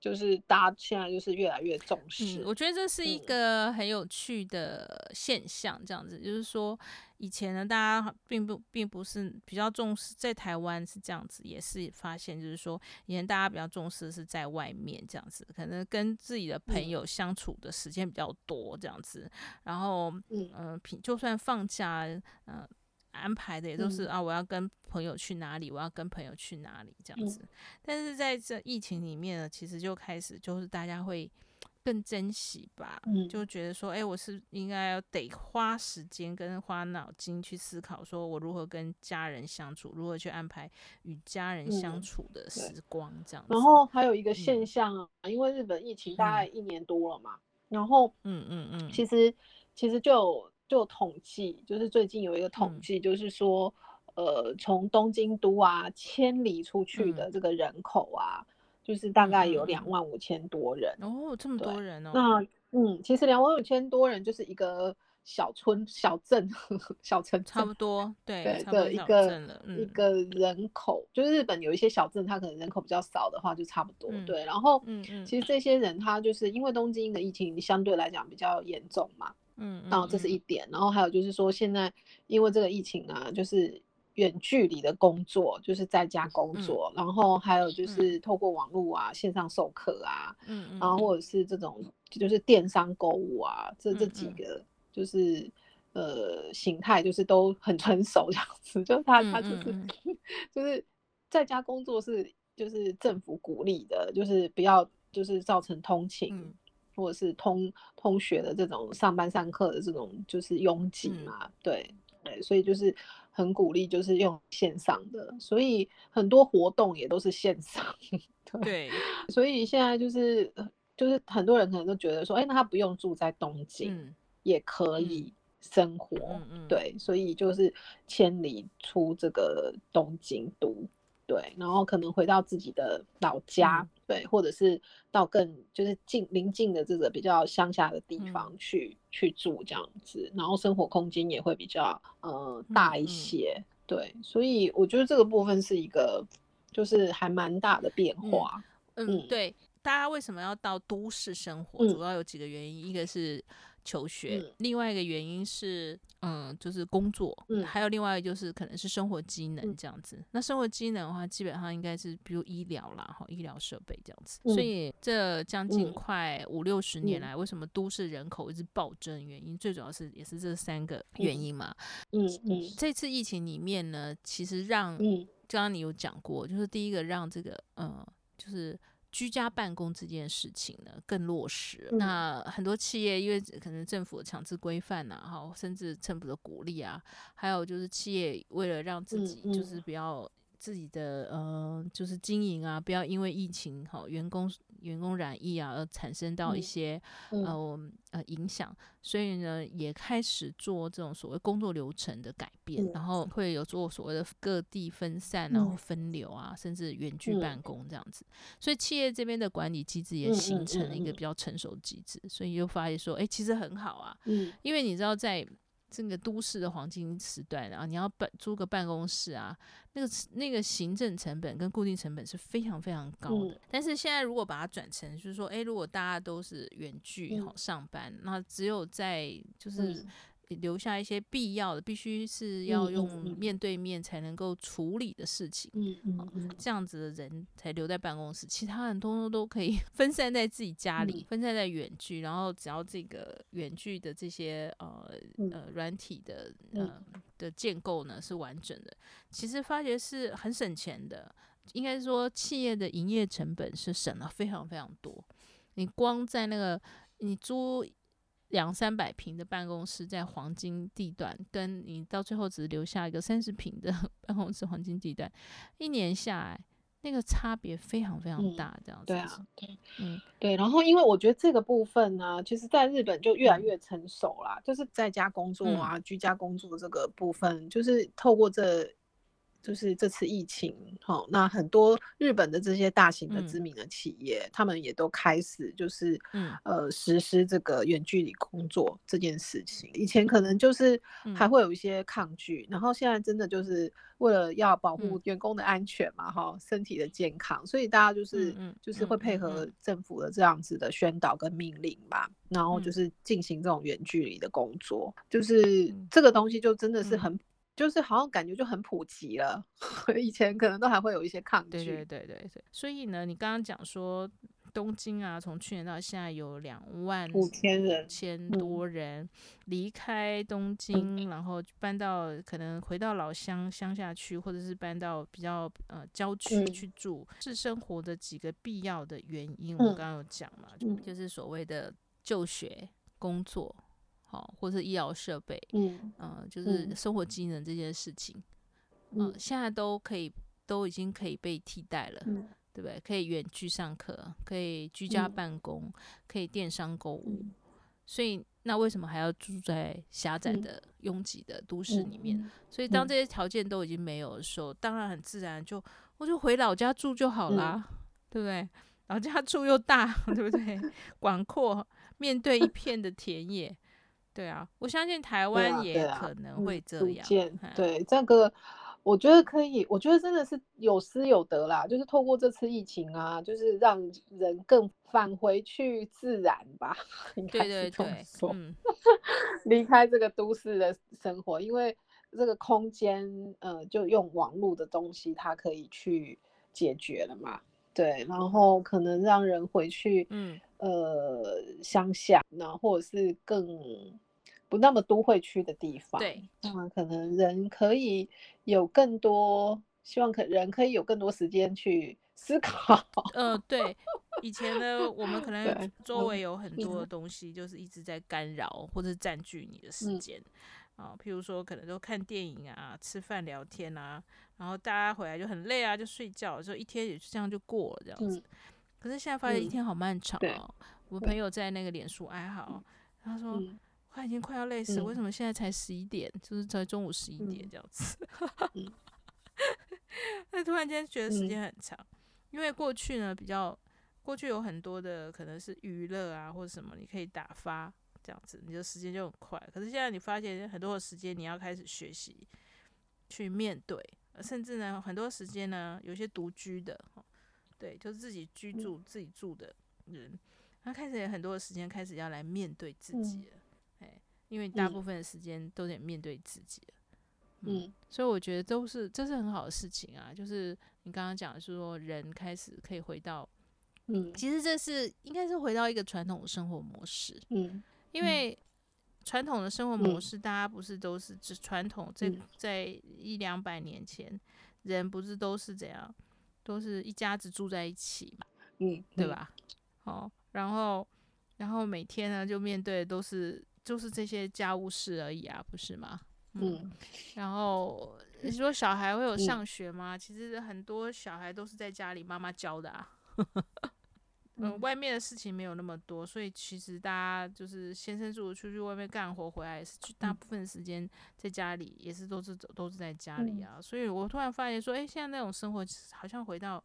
就是大家现在就是越来越重视，嗯，我觉得这是一个很有趣的现象。这样子，嗯、就是说以前呢，大家并不并不是比较重视，在台湾是这样子，也是发现就是说以前大家比较重视是在外面这样子，可能跟自己的朋友相处的时间比较多这样子，然后嗯、呃，就算放假嗯。呃安排的也都是、嗯、啊，我要跟朋友去哪里，我要跟朋友去哪里这样子。嗯、但是在这疫情里面呢，其实就开始就是大家会更珍惜吧，嗯、就觉得说，哎、欸，我是应该要得花时间跟花脑筋去思考，说我如何跟家人相处，如何去安排与家人相处的时光这样子。然后还有一个现象啊，嗯、因为日本疫情大概一年多了嘛，嗯、然后嗯嗯嗯，其实其实就。就统计，就是最近有一个统计，就是说，嗯、呃，从东京都啊迁离出去的这个人口啊，嗯、就是大概有两万五千多人。哦，这么多人哦。那嗯，其实两万五千多人就是一个小村、小镇、小城，差不多。对对的一个、嗯、一个人口，就是日本有一些小镇，它可能人口比较少的话，就差不多。嗯、对，然后嗯嗯，其实这些人他就是因为东京的疫情相对来讲比较严重嘛。嗯，然后这是一点，然后还有就是说，现在因为这个疫情啊，就是远距离的工作，就是在家工作，然后还有就是透过网络啊，线上授课啊，嗯，然后或者是这种就是电商购物啊，这这几个就是呃形态，就是都很成熟这样子，就他他就是就是在家工作是就是政府鼓励的，就是不要就是造成通勤。或者是通通学的这种上班上课的这种就是拥挤嘛，嗯、对对，所以就是很鼓励就是用线上的，所以很多活动也都是线上。对，对所以现在就是就是很多人可能都觉得说，哎，那他不用住在东京、嗯、也可以生活，嗯嗯、对，所以就是千里出这个东京都。对，然后可能回到自己的老家，嗯、对，或者是到更就是近邻近的这个比较乡下的地方去、嗯、去住这样子，然后生活空间也会比较呃大一些，嗯、对，所以我觉得这个部分是一个就是还蛮大的变化。嗯，嗯对，大家为什么要到都市生活？主要有几个原因，嗯、一个是。求学，嗯、另外一个原因是，嗯，就是工作，嗯，还有另外一个就是可能是生活机能这样子。嗯、那生活机能的话，基本上应该是比如医疗啦，哈，医疗设备这样子。嗯、所以这将近快五六十年来，嗯、为什么都市人口一直暴增？原因最主要是也是这三个原因嘛。嗯嗯。嗯嗯这次疫情里面呢，其实让，嗯，刚刚你有讲过，就是第一个让这个，嗯，就是。居家办公这件事情呢，更落实。嗯、那很多企业因为可能政府的强制规范呐，哈，甚至政府的鼓励啊，还有就是企业为了让自己就是比较自己的呃，就是经营啊，不要因为疫情哈，员工员工染疫啊而产生到一些、嗯、呃呃影响，所以呢也开始做这种所谓工作流程的改变，嗯、然后会有做所谓的各地分散，然后分流啊，嗯、甚至远距办公这样子。所以企业这边的管理机制也形成了一个比较成熟的机制，所以就发现说，哎，其实很好啊，因为你知道在。这个都市的黄金时段，然后你要办租个办公室啊，那个那个行政成本跟固定成本是非常非常高的。嗯、但是现在如果把它转成，就是说，诶，如果大家都是远距好上班，嗯、那只有在就是。嗯留下一些必要的，必须是要用面对面才能够处理的事情，嗯嗯嗯，这样子的人才留在办公室，其他人通通都可以 分散在自己家里，嗯、分散在远距，然后只要这个远距的这些呃呃软体的呃的建构呢是完整的，其实发觉是很省钱的，应该说企业的营业成本是省了非常非常多，你光在那个你租。两三百平的办公室在黄金地段，跟你到最后只留下一个三十平的 办公室黄金地段，一年下来那个差别非常非常大，这样子。对啊，对，嗯，对。然后因为我觉得这个部分呢，其实在日本就越来越成熟啦，嗯、就是在家工作啊、嗯、居家工作这个部分，就是透过这。就是这次疫情，好，那很多日本的这些大型的知名的企业，嗯、他们也都开始就是，嗯、呃，实施这个远距离工作这件事情。以前可能就是还会有一些抗拒，嗯、然后现在真的就是为了要保护员工的安全嘛，哈、嗯，身体的健康，所以大家就是，嗯、就是会配合政府的这样子的宣导跟命令吧，然后就是进行这种远距离的工作，就是这个东西就真的是很。就是好像感觉就很普及了，以前可能都还会有一些抗拒。对对对对对。所以呢，你刚刚讲说东京啊，从去年到现在有两万五千人，千多人离开东京，嗯、然后搬到可能回到老乡乡下去，或者是搬到比较呃郊区去住，嗯、是生活的几个必要的原因。我刚刚有讲嘛，嗯、就是所谓的就学、工作。好，或者医疗设备，嗯、呃，就是生活机能这件事情，嗯、呃，现在都可以，都已经可以被替代了，嗯、对不对？可以远距上课，可以居家办公，嗯、可以电商购物，嗯、所以那为什么还要住在狭窄的、拥挤的都市里面？嗯、所以当这些条件都已经没有的时候，当然很自然就我就回老家住就好啦，嗯、对不对？老家住又大，对不对？广阔，面对一片的田野。对啊，我相信台湾也可能会这样。对，啊对，啊嗯、对，这个我觉得可以，我觉得真的是有失有得啦。就是透过这次疫情啊，就是让人更返回去自然吧。应该是这么说。嗯、离开这个都市的生活，因为这个空间，呃，就用网络的东西，它可以去解决了嘛。对，然后可能让人回去，嗯，呃，乡下，然后或者是更。不那么都会区的地方，对，那可能人可以有更多，希望可人可以有更多时间去思考。呃，对，以前呢，我们可 能周围有很多的东西，就是一直在干扰或者占据你的时间啊，譬如说可能都看电影啊、吃饭聊天啊，然后大家回来就很累啊，就睡觉，就一天也就这样就过了这样子。可是现在发现一天好漫长哦。我朋友在那个脸书哀嚎，他说。他已经快要累死，嗯、为什么现在才十一点？就是在中午十一点这样子。他突然间觉得时间很长，嗯、因为过去呢比较，过去有很多的可能是娱乐啊或者什么，你可以打发这样子，你的时间就很快。可是现在你发现很多的时间你要开始学习去面对，甚至呢很多时间呢有些独居的，对，就是自己居住、嗯、自己住的人，他开始有很多的时间开始要来面对自己了。嗯因为大部分的时间都得面对自己，嗯，嗯，所以我觉得都是这是很好的事情啊。就是你刚刚讲的是说，人开始可以回到，嗯，其实这是应该是回到一个传统的生活模式，嗯，因为传统的生活模式，大家不是都是只传统在在一两百年前，人不是都是这样，都是一家子住在一起嘛，嗯，对吧？哦，然后然后每天呢就面对的都是。就是这些家务事而已啊，不是吗？嗯，嗯，然后你说小孩会有上学吗？嗯、其实很多小孩都是在家里妈妈教的啊。嗯，外面的事情没有那么多，所以其实大家就是先生如果出去外面干活回来，也是大部分时间在家里，也是都是都是在家里啊。所以我突然发现说，诶，现在那种生活好像回到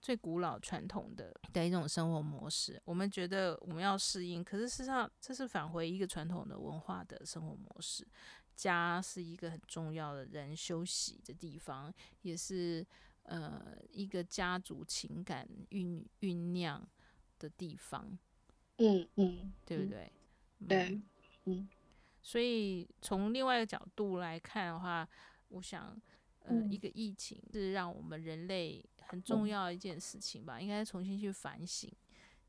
最古老传统的的一种生活模式。我们觉得我们要适应，可是事实上这是返回一个传统的文化的生活模式。家是一个很重要的人休息的地方，也是呃一个家族情感酝酝酿的地方，嗯嗯，对不对？嗯、对，嗯。所以从另外一个角度来看的话，我想，呃，嗯、一个疫情是让我们人类很重要的一件事情吧，嗯、应该重新去反省，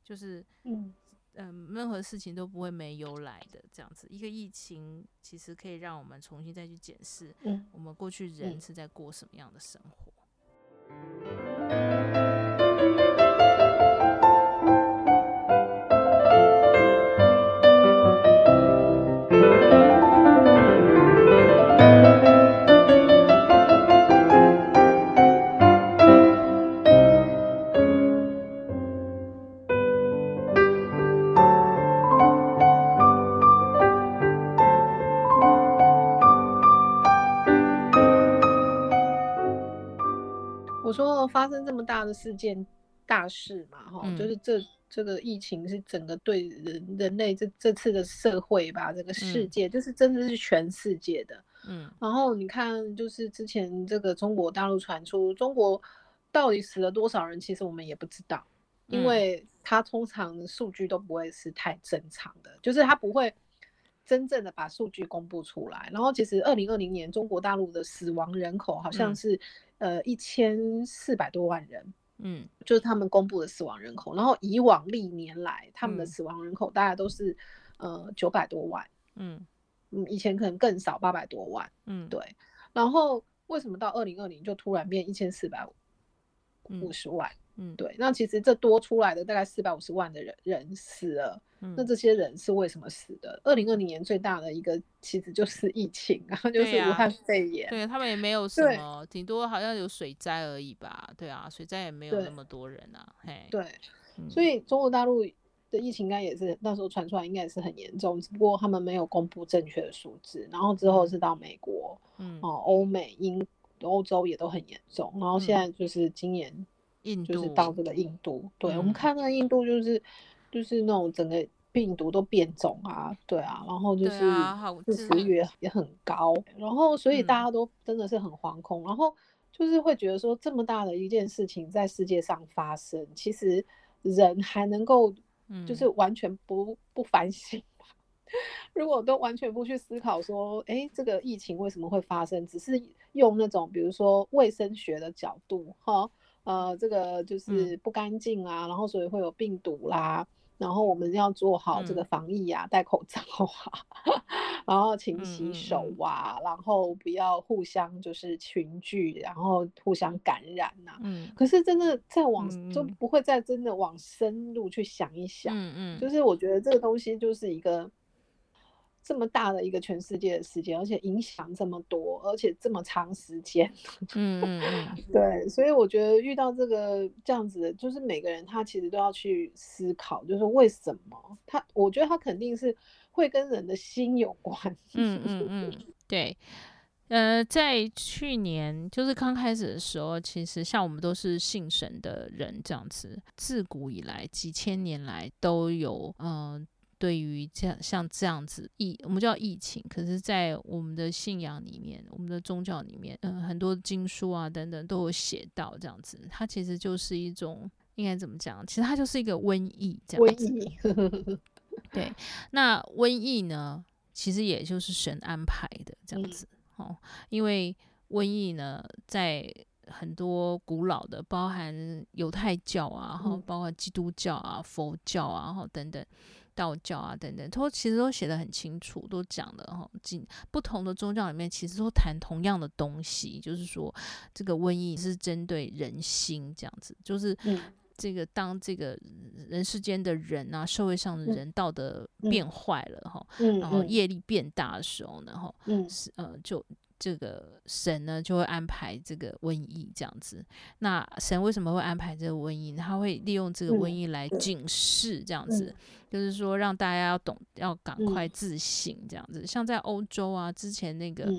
就是，嗯任何事情都不会没由来的，这样子。一个疫情其实可以让我们重新再去检视，我们过去人是在过什么样的生活。么大的事件大事嘛，哈、嗯，就是这这个疫情是整个对人人类这这次的社会吧，这个世界、嗯、就是真的是全世界的，嗯，然后你看，就是之前这个中国大陆传出中国到底死了多少人，其实我们也不知道，因为它通常数据都不会是太正常的，就是它不会真正的把数据公布出来。然后其实二零二零年中国大陆的死亡人口好像是、嗯。呃，一千四百多万人，嗯，就是他们公布的死亡人口。然后以往历年来，他们的死亡人口大概都是、嗯、呃九百多万，嗯嗯，以前可能更少，八百多万，嗯，对。然后为什么到二零二零就突然变一千四百五十万？嗯嗯，对，那其实这多出来的大概四百五十万的人人死了，嗯，那这些人是为什么死的？二零二零年最大的一个其实就是疫情然后，就是武汉肺炎，对，他们也没有什么，顶多好像有水灾而已吧，对啊，水灾也没有那么多人啊，嘿，对，所以中国大陆的疫情应该也是那时候传出来，应该也是很严重，只不过他们没有公布正确的数字，然后之后是到美国，嗯，哦，欧美、英、欧洲也都很严重，然后现在就是今年。印度就是到这个印度，对、嗯、我们看那个印度就是就是那种整个病毒都变种啊，对啊，然后就是致死率也很高，然后所以大家都真的是很惶恐，嗯、然后就是会觉得说这么大的一件事情在世界上发生，其实人还能够就是完全不不反省，如果都完全不去思考说，哎，这个疫情为什么会发生，只是用那种比如说卫生学的角度哈。呃，这个就是不干净啊，嗯、然后所以会有病毒啦，然后我们要做好这个防疫啊，嗯、戴口罩啊，然后勤洗手啊，嗯、然后不要互相就是群聚，然后互相感染呐、啊。嗯。可是真的再往、嗯、就不会再真的往深入去想一想。嗯嗯。就是我觉得这个东西就是一个。这么大的一个全世界的事件，而且影响这么多，而且这么长时间，嗯嗯嗯，对，所以我觉得遇到这个这样子的，就是每个人他其实都要去思考，就是为什么他，我觉得他肯定是会跟人的心有关，嗯嗯嗯，对，呃，在去年就是刚开始的时候，其实像我们都是信神的人，这样子，自古以来几千年来都有，嗯、呃。对于这样像这样子疫，我们叫疫情，可是，在我们的信仰里面，我们的宗教里面，嗯、呃，很多经书啊等等都有写到这样子。它其实就是一种，应该怎么讲？其实它就是一个瘟疫这样子。瘟疫。对，那瘟疫呢，其实也就是神安排的这样子。嗯、哦，因为瘟疫呢，在很多古老的，包含犹太教啊，然后包括基督教啊、佛教啊，然后等等。道教啊，等等，都其实都写的很清楚，都讲的哈。不同的宗教里面，其实都谈同样的东西，就是说这个瘟疫是针对人心这样子，就是这个当这个人世间的人啊，社会上的人道德变坏了哈，然后业力变大的时候呢，哈，是呃就。这个神呢就会安排这个瘟疫这样子。那神为什么会安排这个瘟疫？他会利用这个瘟疫来警示这样子，嗯、就是说让大家要懂，要赶快自省这样子。像在欧洲啊，之前那个。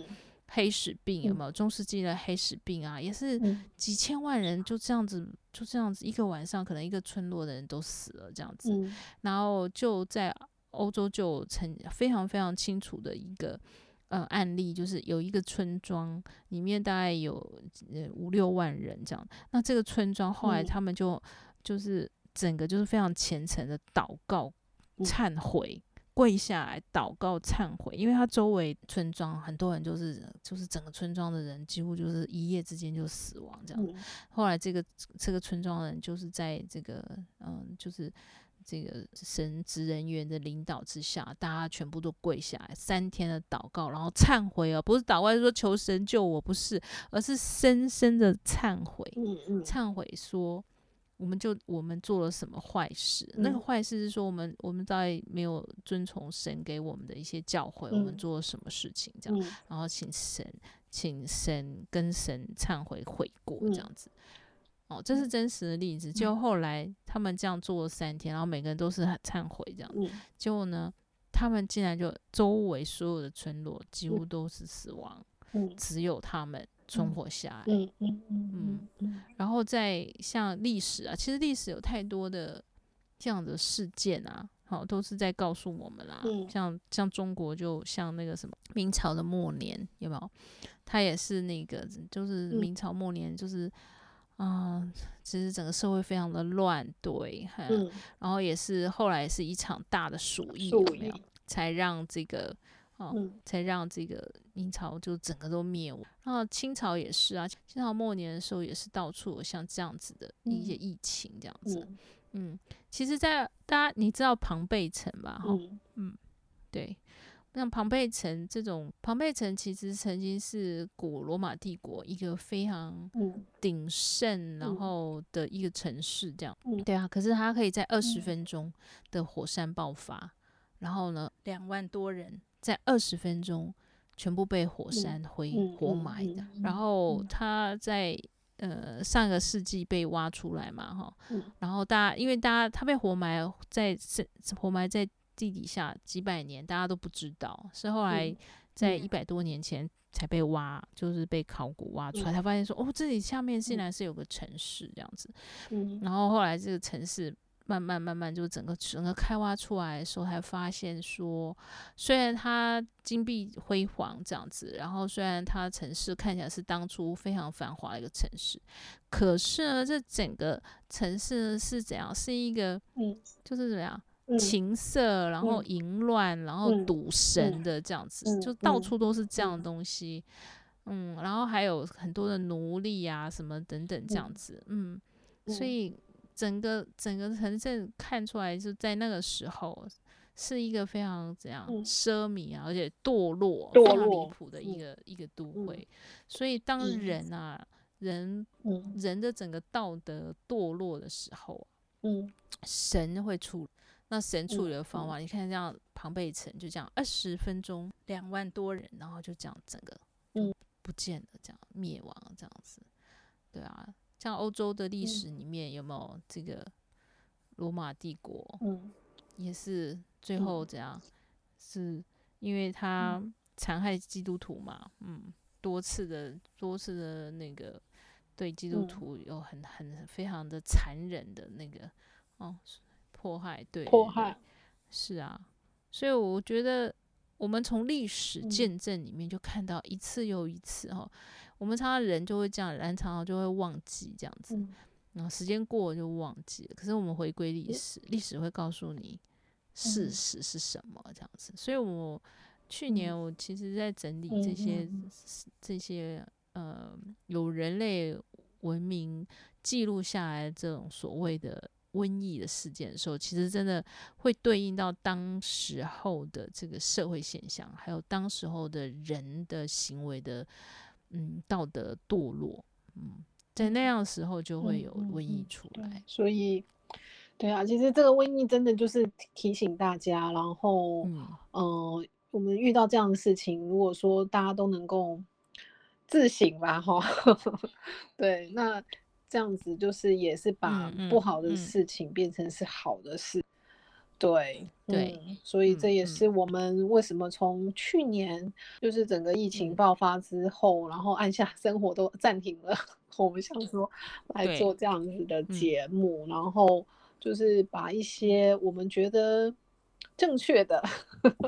黑死病有没有？中世纪的黑死病啊，也是几千万人就这样子，就这样子一个晚上，可能一个村落的人都死了这样子。然后就在欧洲就成非常非常清楚的一个呃案例，就是有一个村庄里面大概有呃五六万人这样。那这个村庄后来他们就就是整个就是非常虔诚的祷告忏悔。跪下来祷告忏悔，因为他周围村庄很多人就是就是整个村庄的人几乎就是一夜之间就死亡这样。后来这个这个村庄的人就是在这个嗯就是这个神职人员的领导之下，大家全部都跪下来三天的祷告，然后忏悔哦，不是祷告说求神救我，不是，而是深深的忏悔，忏悔说。我们就我们做了什么坏事？嗯、那个坏事是说我们我们在没有遵从神给我们的一些教诲，嗯、我们做了什么事情？这样，嗯、然后请神请神跟神忏悔悔过这样子。嗯、哦，这是真实的例子。就后来他们这样做了三天，然后每个人都是很忏悔这样。嗯、结果呢，他们竟然就周围所有的村落几乎都是死亡，嗯、只有他们。存活下来，嗯嗯嗯嗯，然后在像历史啊，其实历史有太多的这样的事件啊，好，都是在告诉我们啦。嗯、像像中国，就像那个什么明朝的末年，有没有？他也是那个，就是明朝末年，就是啊、嗯呃，其实整个社会非常的乱，对，嗯、然后也是后来是一场大的鼠疫，有没有？才让这个。哦，才让这个明朝就整个都灭亡。然后清朝也是啊，清朝末年的时候也是到处有像这样子的一些疫情这样子。嗯，嗯，其实，在大家你知道庞贝城吧？哈，嗯，对，像庞贝城这种，庞贝城其实曾经是古罗马帝国一个非常鼎盛然后的一个城市，这样。对啊，可是它可以在二十分钟的火山爆发，然后呢，两万多人。在二十分钟，全部被火山灰活埋的。然后它在呃上个世纪被挖出来嘛，哈。然后大家因为大家他被活埋在活埋在地底下几百年，大家都不知道，是后来在一百多年前才被挖，就是被考古挖出来，才发现说哦，这里下面竟然是有个城市这样子。然后后来这个城市。慢慢慢慢，就整个整个开挖出来的时候，才发现说，虽然它金碧辉煌这样子，然后虽然它城市看起来是当初非常繁华的一个城市，可是呢，这整个城市是怎样？是一个，嗯，就是怎么样，情色，然后淫乱，然后赌神的这样子，就到处都是这样的东西，嗯，然后还有很多的奴隶啊，什么等等这样。子，嗯，所。以。整个整个城镇看出来，就在那个时候是一个非常怎样奢靡啊，而且堕落、非常离谱的一个一个都会。所以当人啊，人人的整个道德堕落的时候，神会处理。那神处理的方法，你看这样庞贝城就这样二十分钟两万多人，然后就这样整个不见了，这样灭亡这样子，对啊。像欧洲的历史里面有没有这个罗马帝国？嗯，也是最后怎样？是因为他残害基督徒嘛？嗯，多次的多次的那个对基督徒有很很非常的残忍的那个哦迫害，对，迫害是啊。所以我觉得我们从历史见证里面就看到一次又一次哦。我们常常人就会这样，人常常就会忘记这样子，嗯、然后时间过了就忘记了。可是我们回归历史，历史会告诉你事实是什么这样子。所以我去年我其实在整理这些、嗯、这些呃有人类文明记录下来这种所谓的瘟疫的事件的时候，其实真的会对应到当时候的这个社会现象，还有当时候的人的行为的。嗯，道德堕落，嗯，在那样的时候就会有瘟疫出来，嗯嗯嗯、所以，对啊，其实这个瘟疫真的就是提醒大家，然后，嗯、呃，我们遇到这样的事情，如果说大家都能够自省吧，哈。对，那这样子就是也是把不好的事情变成是好的事。嗯嗯嗯对对、嗯，所以这也是我们为什么从去年就是整个疫情。爆发之后，嗯、然后按下 生活都暂停了，我们想说来做这样子的节。目，然后就是把一些我们觉得正确的，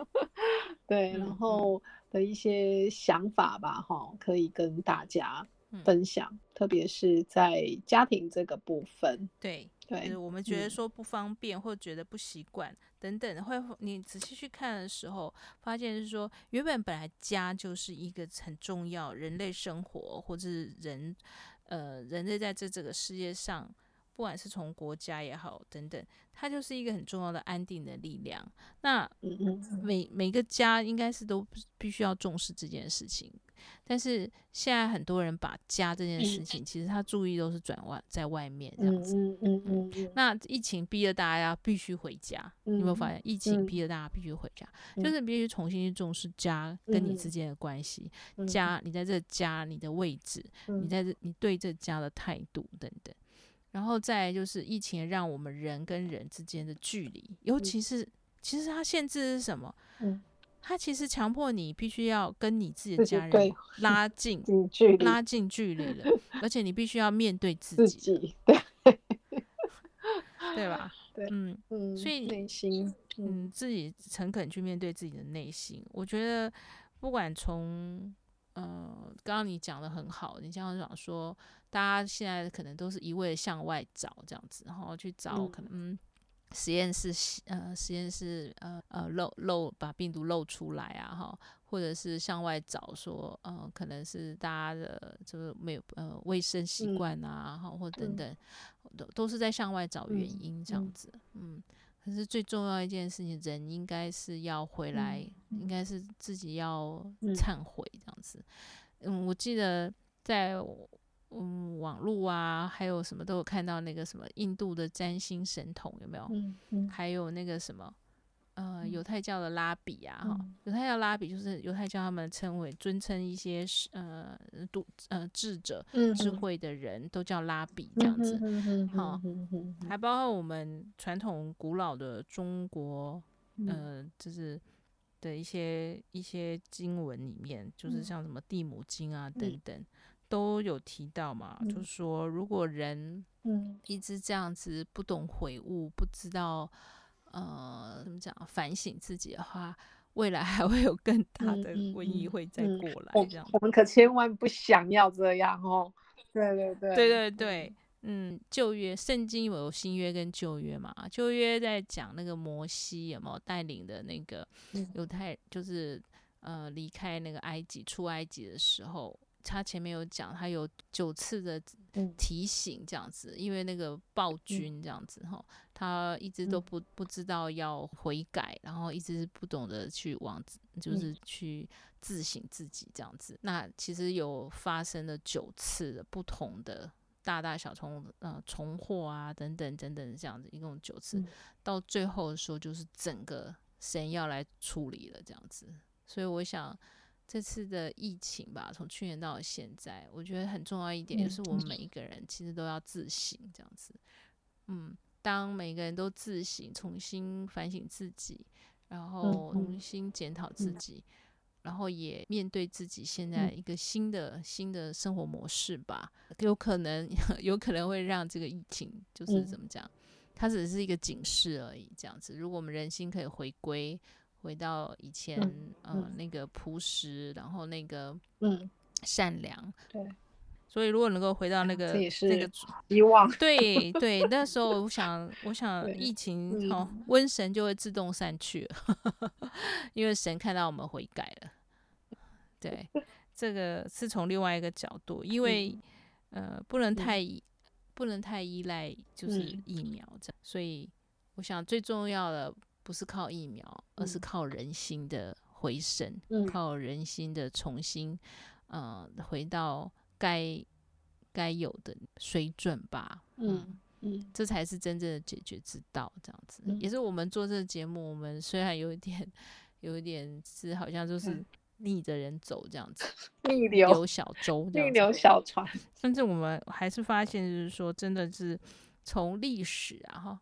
对，然后的一些想法吧，哈，可以跟大家分享，特别是在家庭这个部分，对。对，我们觉得说不方便，或觉得不习惯等等，会你仔细去看的时候，发现是说，原本本来家就是一个很重要人类生活，或者是人，呃，人类在这这个世界上。不管是从国家也好，等等，它就是一个很重要的安定的力量。那每每个家应该是都必须要重视这件事情。但是现在很多人把家这件事情，其实他注意都是转外在外面这样子。嗯嗯嗯。那疫情逼着大家必须回家，你有没有发现？疫情逼着大家必须回家，就是必须重新去重视家跟你之间的关系。家，你在这家你的位置，你在这你对这家的态度等等。然后再就是疫情让我们人跟人之间的距离，尤其是其实它限制是什么？嗯，它其实强迫你必须要跟你自己的家人拉近距离，拉近距离了，而且你必须要面对自己，对，对吧？对，嗯嗯，所以内心，嗯，自己诚恳去面对自己的内心。我觉得不管从呃，刚刚你讲的很好，你这样讲说。大家现在可能都是一味的向外找这样子，然后去找可能嗯实验室呃实验室呃呃漏漏把病毒漏出来啊哈，或者是向外找说呃可能是大家的就是没有呃卫生习惯啊哈、嗯、或等等都都是在向外找原因这样子嗯，可是最重要一件事情，人应该是要回来，嗯、应该是自己要忏悔这样子。嗯，我记得在。嗯，网络啊，还有什么都有看到那个什么印度的占星神童有没有？嗯嗯、还有那个什么，呃，犹太教的拉比啊，哈、嗯，犹太教拉比就是犹太教他们称为尊称一些呃读呃智者、嗯、智慧的人都叫拉比这样子，好、嗯嗯，还包括我们传统古老的中国，呃，就是的一些一些经文里面，就是像什么地母经啊等等。嗯都有提到嘛，嗯、就是说，如果人嗯一直这样子不懂悔悟，不知道呃怎么讲反省自己的话，未来还会有更大的瘟疫会再过来。这样、嗯嗯嗯，我们可千万不想要这样哦。对对对对对对，嗯，旧约圣经有新约跟旧约嘛，旧约在讲那个摩西有没有带领的那个犹太，就是呃离开那个埃及出埃及的时候。他前面有讲，他有九次的提醒这样子，因为那个暴君这样子哈，他一直都不不知道要悔改，然后一直不懂得去往就是去自省自己这样子。那其实有发生了九次的不同的大大小小呃重祸啊等等等等这样子，一共九次，到最后的时候就是整个神要来处理了这样子。所以我想。这次的疫情吧，从去年到现在，我觉得很重要一点就是我们每一个人其实都要自省，这样子。嗯，当每个人都自省，重新反省自己，然后重新检讨自己，然后也面对自己现在一个新的新的生活模式吧，有可能 有可能会让这个疫情就是怎么讲，它只是一个警示而已，这样子。如果我们人心可以回归。回到以前，嗯，呃、那个朴实，然后那个，嗯，善良，对。所以如果能够回到那个，那个希望。对对，那时候我想，我想疫情哦，瘟神就会自动散去了，因为神看到我们悔改了。对，这个是从另外一个角度，因为呃，不能太不能太依赖就是疫苗这样，所以我想最重要的。不是靠疫苗，而是靠人心的回升，嗯、靠人心的重新，呃，回到该该有的水准吧。嗯嗯，这才是真正的解决之道。这样子，嗯、也是我们做这个节目，我们虽然有一点，有一点是好像就是逆着人走这样子，逆流小舟，逆流小船。甚至我们还是发现，就是说，真的是从历史啊，哈，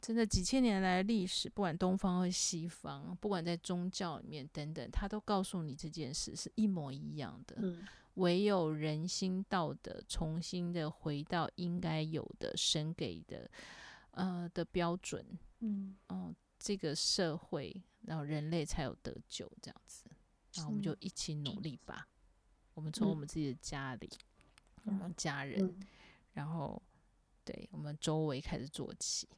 真的几千年来历史，不管东方和西方，不管在宗教里面等等，他都告诉你这件事是一模一样的。嗯唯有人心道德重新的回到应该有的神给的呃的标准，嗯，哦，这个社会，然后人类才有得救这样子，然后我们就一起努力吧。我们从我们自己的家里，我们家人，然后对我们周围开始做起。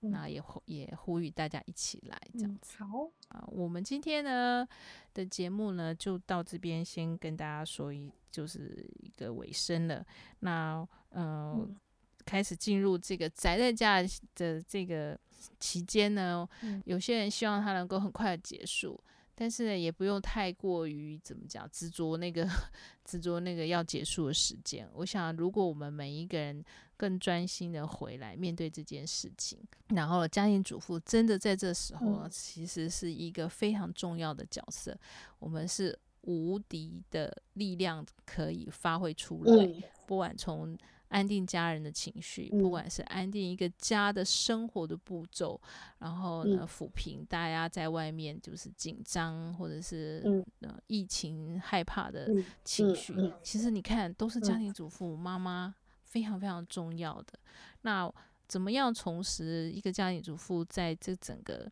那也呼也呼吁大家一起来这样子。好啊，我们今天呢的节目呢就到这边，先跟大家说一就是一个尾声了。那呃，嗯、开始进入这个宅在家的这个期间呢，嗯、有些人希望它能够很快的结束。但是呢，也不用太过于怎么讲执着那个执着那个要结束的时间。我想，如果我们每一个人更专心的回来面对这件事情，然后家庭主妇真的在这时候呢，其实是一个非常重要的角色。我们是无敌的力量可以发挥出来，不管从。安定家人的情绪，不管是安定一个家的生活的步骤，嗯、然后呢，抚平大家在外面就是紧张或者是、疫情害怕的情绪。其实你看，都是家庭主妇、妈妈非常非常重要的。那怎么样重拾一个家庭主妇在这整个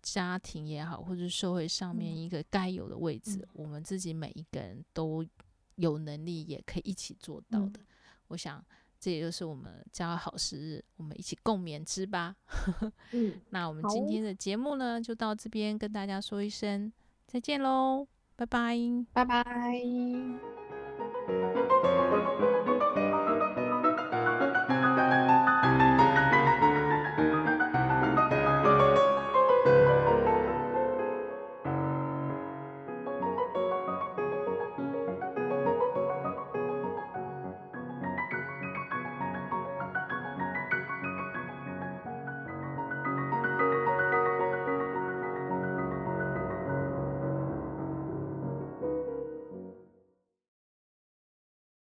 家庭也好，或者社会上面一个该有的位置？嗯、我们自己每一个人都有能力，也可以一起做到的。嗯我想，这也就是我们家好时日，我们一起共勉之吧。嗯，那我们今天的节目呢，就到这边跟大家说一声再见喽，拜拜，拜拜。